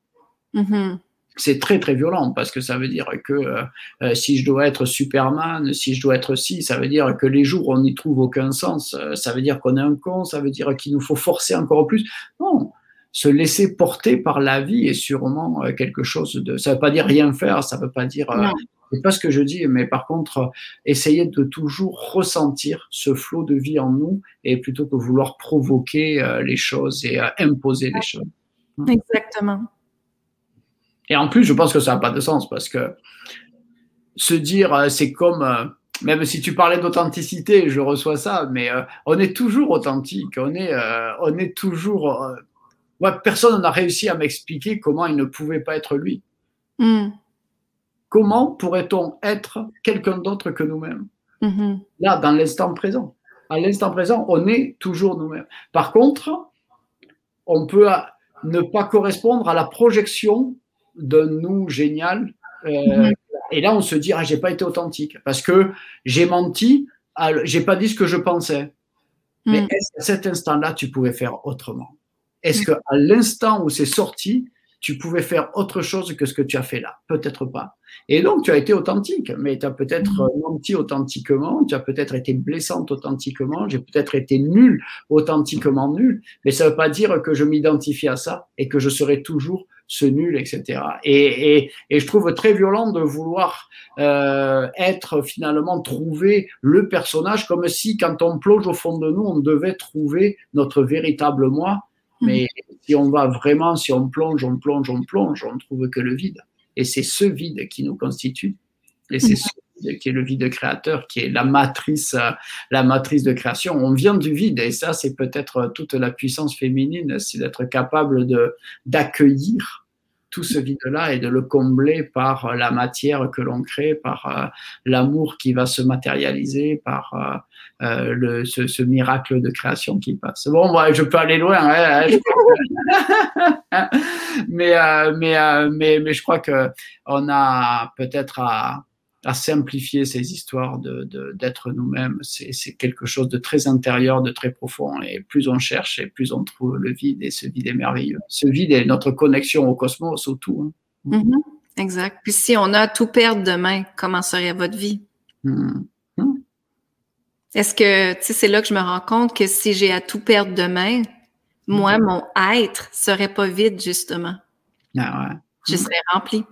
Mm c'est très très violent parce que ça veut dire que euh, euh, si je dois être Superman, si je dois être si, ça veut dire que les jours on n'y trouve aucun sens, euh, ça veut dire qu'on est un con, ça veut dire qu'il nous faut forcer encore plus. Non, se laisser porter par la vie est sûrement quelque chose de. Ça veut pas dire rien faire, ça veut pas dire. c'est pas ce que je dis, mais par contre, essayer de toujours ressentir ce flot de vie en nous et plutôt que vouloir provoquer les choses et imposer les choses. Exactement. Et en plus, je pense que ça n'a pas de sens parce que se dire, euh, c'est comme, euh, même si tu parlais d'authenticité, je reçois ça, mais euh, on est toujours authentique, on est, on est toujours. moi, personne n'a réussi à m'expliquer comment il ne pouvait pas être lui. Hmm. Comment pourrait-on être quelqu'un d'autre que nous-mêmes? Mm-hmm. Là, dans l'instant présent. À l'instant présent, on est toujours nous-mêmes. Par contre, on peut ne pas correspondre à la projection d'un nous génial. Euh, mhm. Et là, on se dit, ah, j'ai pas été authentique parce que j'ai menti, j'ai pas dit ce que je pensais. Mais mhm. est-ce qu'à cet instant-là, tu pouvais faire autrement? Est-ce mhm. qu'à l'instant où c'est sorti, tu pouvais faire autre chose que ce que tu as fait là? Peut-être pas. Et donc, tu as été authentique, mais tu as peut-être mm. menti authentiquement, tu as peut-être été blessante authentiquement, j'ai peut-être été nul authentiquement nul, mais ça ne veut pas dire que je m'identifie à ça et que je serai toujours ce nul, etc. Et, et, et je trouve très violent de vouloir euh, être finalement trouver le personnage comme si quand on plonge au fond de nous, on devait trouver notre véritable moi. Mm. Mais si on va vraiment, si on plonge, on plonge, on plonge, on trouve que le vide. Et c'est ce vide qui nous constitue. Et c'est ce vide qui est le vide créateur, qui est la matrice, euh, la matrice de création. On vient du vide. Et ça, c'est peut-être toute la puissance féminine, c'est d'être capable de, d'accueillir tout ce vide-là et de le combler par la matière que l'on crée, par euh, l'amour qui va se matérialiser, par euh, euh, le, ce, miracle de création qui passe. Bon, moi, je peux aller loin, hein, hein, <laughs> mais, mais, mais, mais je crois que on a peut-être à à simplifier ces histoires de, d'être nous-mêmes. C'est, quelque chose de très intérieur, de très profond. Et plus on cherche, et plus on trouve le vide. Et ce vide est merveilleux. Ce vide est notre connexion au cosmos, au tout. Hein. Mm-hmm. Exact. Puis si on a à tout perdre demain, comment serait votre vie? Mm-hmm. Est-ce que, tu sais, c'est là que je me rends compte que si j'ai à tout perdre demain, moi, mm-hmm. mon être serait pas vide, justement. Ah ouais. Je serais rempli.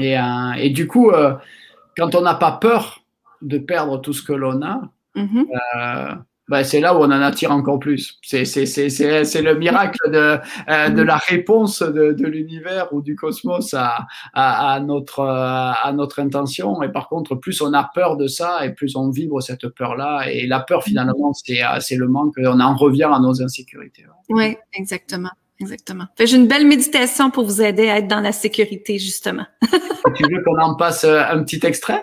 Et, euh, et du coup, euh, quand on n'a pas peur de perdre tout ce que l'on a, mm-hmm. euh, ben c'est là où on en attire encore plus. C'est le miracle de, euh, de la réponse de, de l'univers ou du cosmos à, à, à, notre, à notre intention. Et par contre, plus on a peur de ça et plus on vibre cette peur-là. Et la peur, finalement, c'est le manque. On en revient à nos insécurités. Oui, exactement. Exactement. J'ai une belle méditation pour vous aider à être dans la sécurité, justement. <laughs> tu veux qu'on en passe euh, un petit extrait?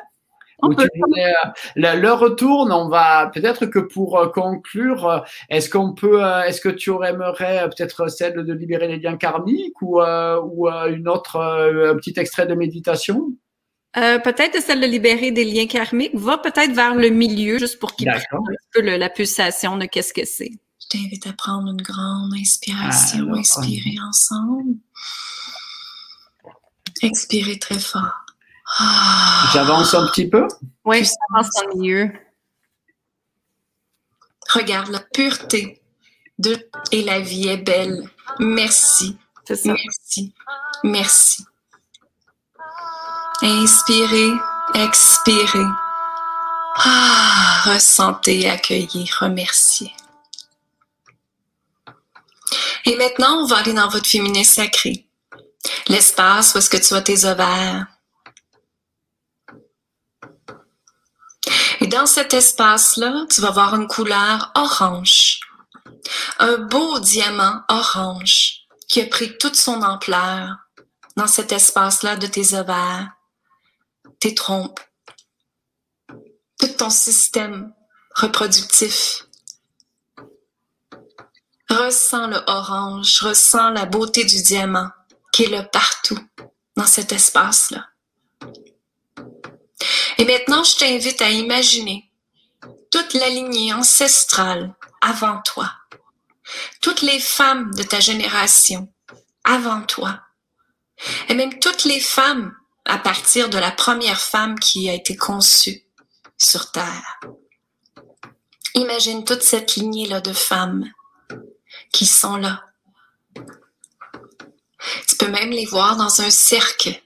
Ou tu voulais, euh, le, retourne, on va peut-être que pour euh, conclure, est-ce qu'on peut, est-ce que tu aimerais peut-être celle de libérer les liens karmiques ou, ou une autre, un petit extrait de méditation? peut-être celle de libérer des liens karmiques. Va peut-être vers le milieu juste pour qu'il prenne un peu la pulsation de qu'est-ce que c'est t'invite à prendre une grande inspiration. Inspirez ensemble. Expirez très fort. J'avance un petit peu? Oui, j'avance dans le milieu. Regarde la pureté de et la vie est belle. Merci. Merci. Merci. Inspirez, expirez. Ah, ressentez, accueillir, remercier. Et maintenant, on va aller dans votre féminin sacré. L'espace où est-ce que tu as tes ovaires. Et dans cet espace-là, tu vas voir une couleur orange. Un beau diamant orange qui a pris toute son ampleur dans cet espace-là de tes ovaires, tes trompes, tout ton système reproductif, Ressens le orange, ressens la beauté du diamant qui est là partout dans cet espace-là. Et maintenant, je t'invite à imaginer toute la lignée ancestrale avant toi, toutes les femmes de ta génération avant toi, et même toutes les femmes à partir de la première femme qui a été conçue sur Terre. Imagine toute cette lignée-là de femmes qui sont là. Tu peux même les voir dans un cercle.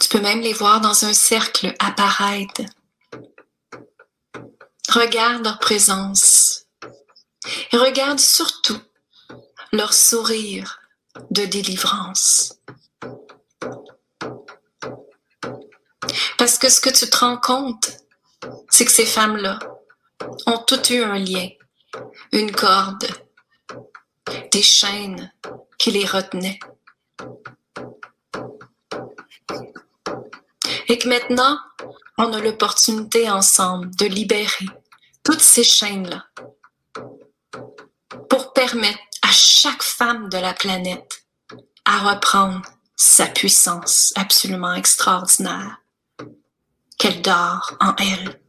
Tu peux même les voir dans un cercle apparaître. Regarde leur présence et regarde surtout leur sourire de délivrance. Parce que ce que tu te rends compte, c'est que ces femmes-là ont toutes eu un lien une corde, des chaînes qui les retenaient. Et que maintenant, on a l'opportunité ensemble de libérer toutes ces chaînes-là pour permettre à chaque femme de la planète à reprendre sa puissance absolument extraordinaire qu'elle dort en elle.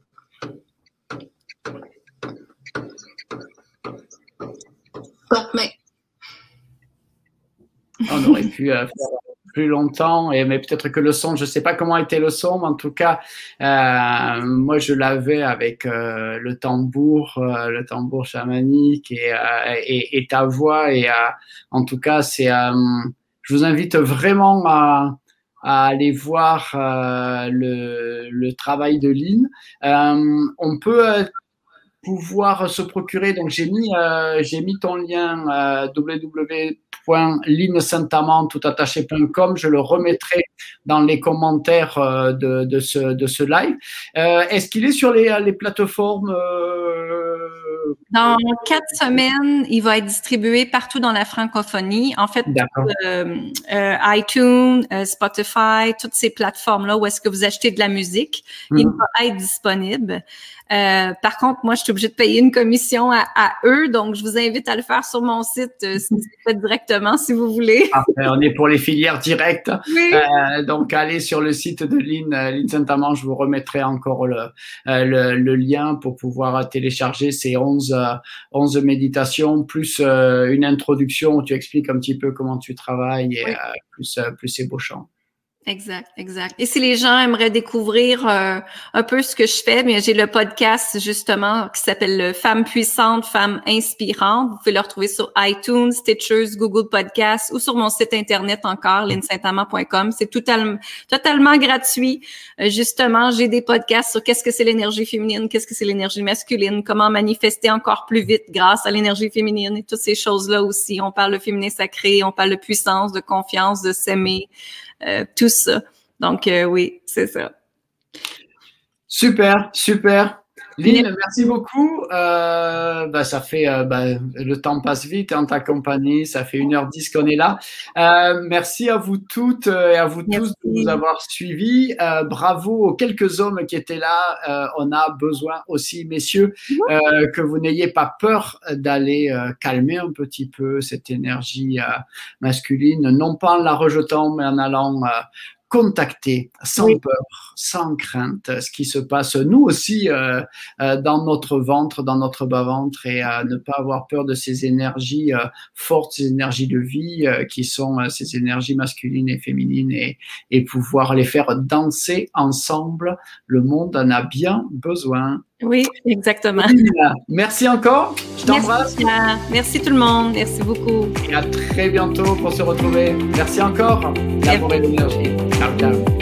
Plus longtemps, et, mais peut-être que le son, je ne sais pas comment était le son, mais en tout cas, euh, moi je l'avais avec euh, le tambour, euh, le tambour chamanique et, ta voix. Et en tout cas, c'est, je vous invite vraiment à, aller voir le, travail de Lynn. on peut pouvoir se procurer. Donc j'ai mis j'ai mis ton lien www linesaintamant.toutattaché.com. Je le remettrai dans les commentaires euh, de, de, ce, de ce live. Euh, est-ce qu'il est sur les, les plateformes euh, Dans quatre semaines, il va être distribué partout dans la francophonie. En fait, iTunes, Spotify, toutes ces plateformes-là où est-ce que vous achetez de la musique, il mhm. va être disponible. Euh, par contre, moi, je suis obligée de payer une commission à, eux, donc je vous invite à le faire sur mon site euh, si directement, si vous voulez. <laughs> on est pour les filières directes. Euh, donc, allez sur le site de Lynn, Lynn Saint-Amand, je vous remettrai encore le, le, lien pour pouvoir télécharger ces 11, 11 méditations, plus une introduction où tu expliques un petit peu comment tu travailles et plus, plus ces beaux chants. Exact, exact. Et si les gens aimeraient découvrir euh, un peu ce que je fais, bien j'ai le podcast justement qui s'appelle Femmes puissantes, Femmes inspirantes. Vous pouvez le retrouver sur iTunes, Stitchers, Google Podcasts ou sur mon site internet encore, linsaintamant.com. C'est totalement, totalement gratuit. Euh, justement, j'ai des podcasts sur qu'est-ce que c'est l'énergie féminine, qu'est-ce que c'est l'énergie masculine, comment manifester encore plus vite grâce à l'énergie féminine et toutes ces choses-là aussi. On parle de féminin sacré, on parle de puissance, de confiance, de s'aimer. Euh, tout ça. Donc, euh, oui, c'est ça. Super, super. Lynn, merci beaucoup. Euh, bah, ça fait, euh, bah, le temps passe vite en ta compagnie. Ça fait 1h10 qu'on est là. Euh, merci à vous toutes et à vous tous de nous avoir suivis. Bravo aux quelques hommes qui étaient là. On a besoin aussi, messieurs, que vous n'ayez pas peur d'aller calmer un petit peu cette énergie masculine, non pas en la rejetant, mais en allant contacter sans peur, sans crainte ce qui se passe nous aussi euh, euh, dans notre ventre, dans notre bas-ventre et à ne pas avoir peur de ces énergies euh, fortes, ces énergies de vie qui sont ces énergies masculines et féminines et, et pouvoir les faire danser ensemble. Le monde en a bien besoin. Oui, exactement. Merci encore. Je t'embrasse. Merci, tout le monde. Merci beaucoup. Et à très bientôt pour se retrouver. Merci encore. L'amour et l'énergie. Ciao, ciao.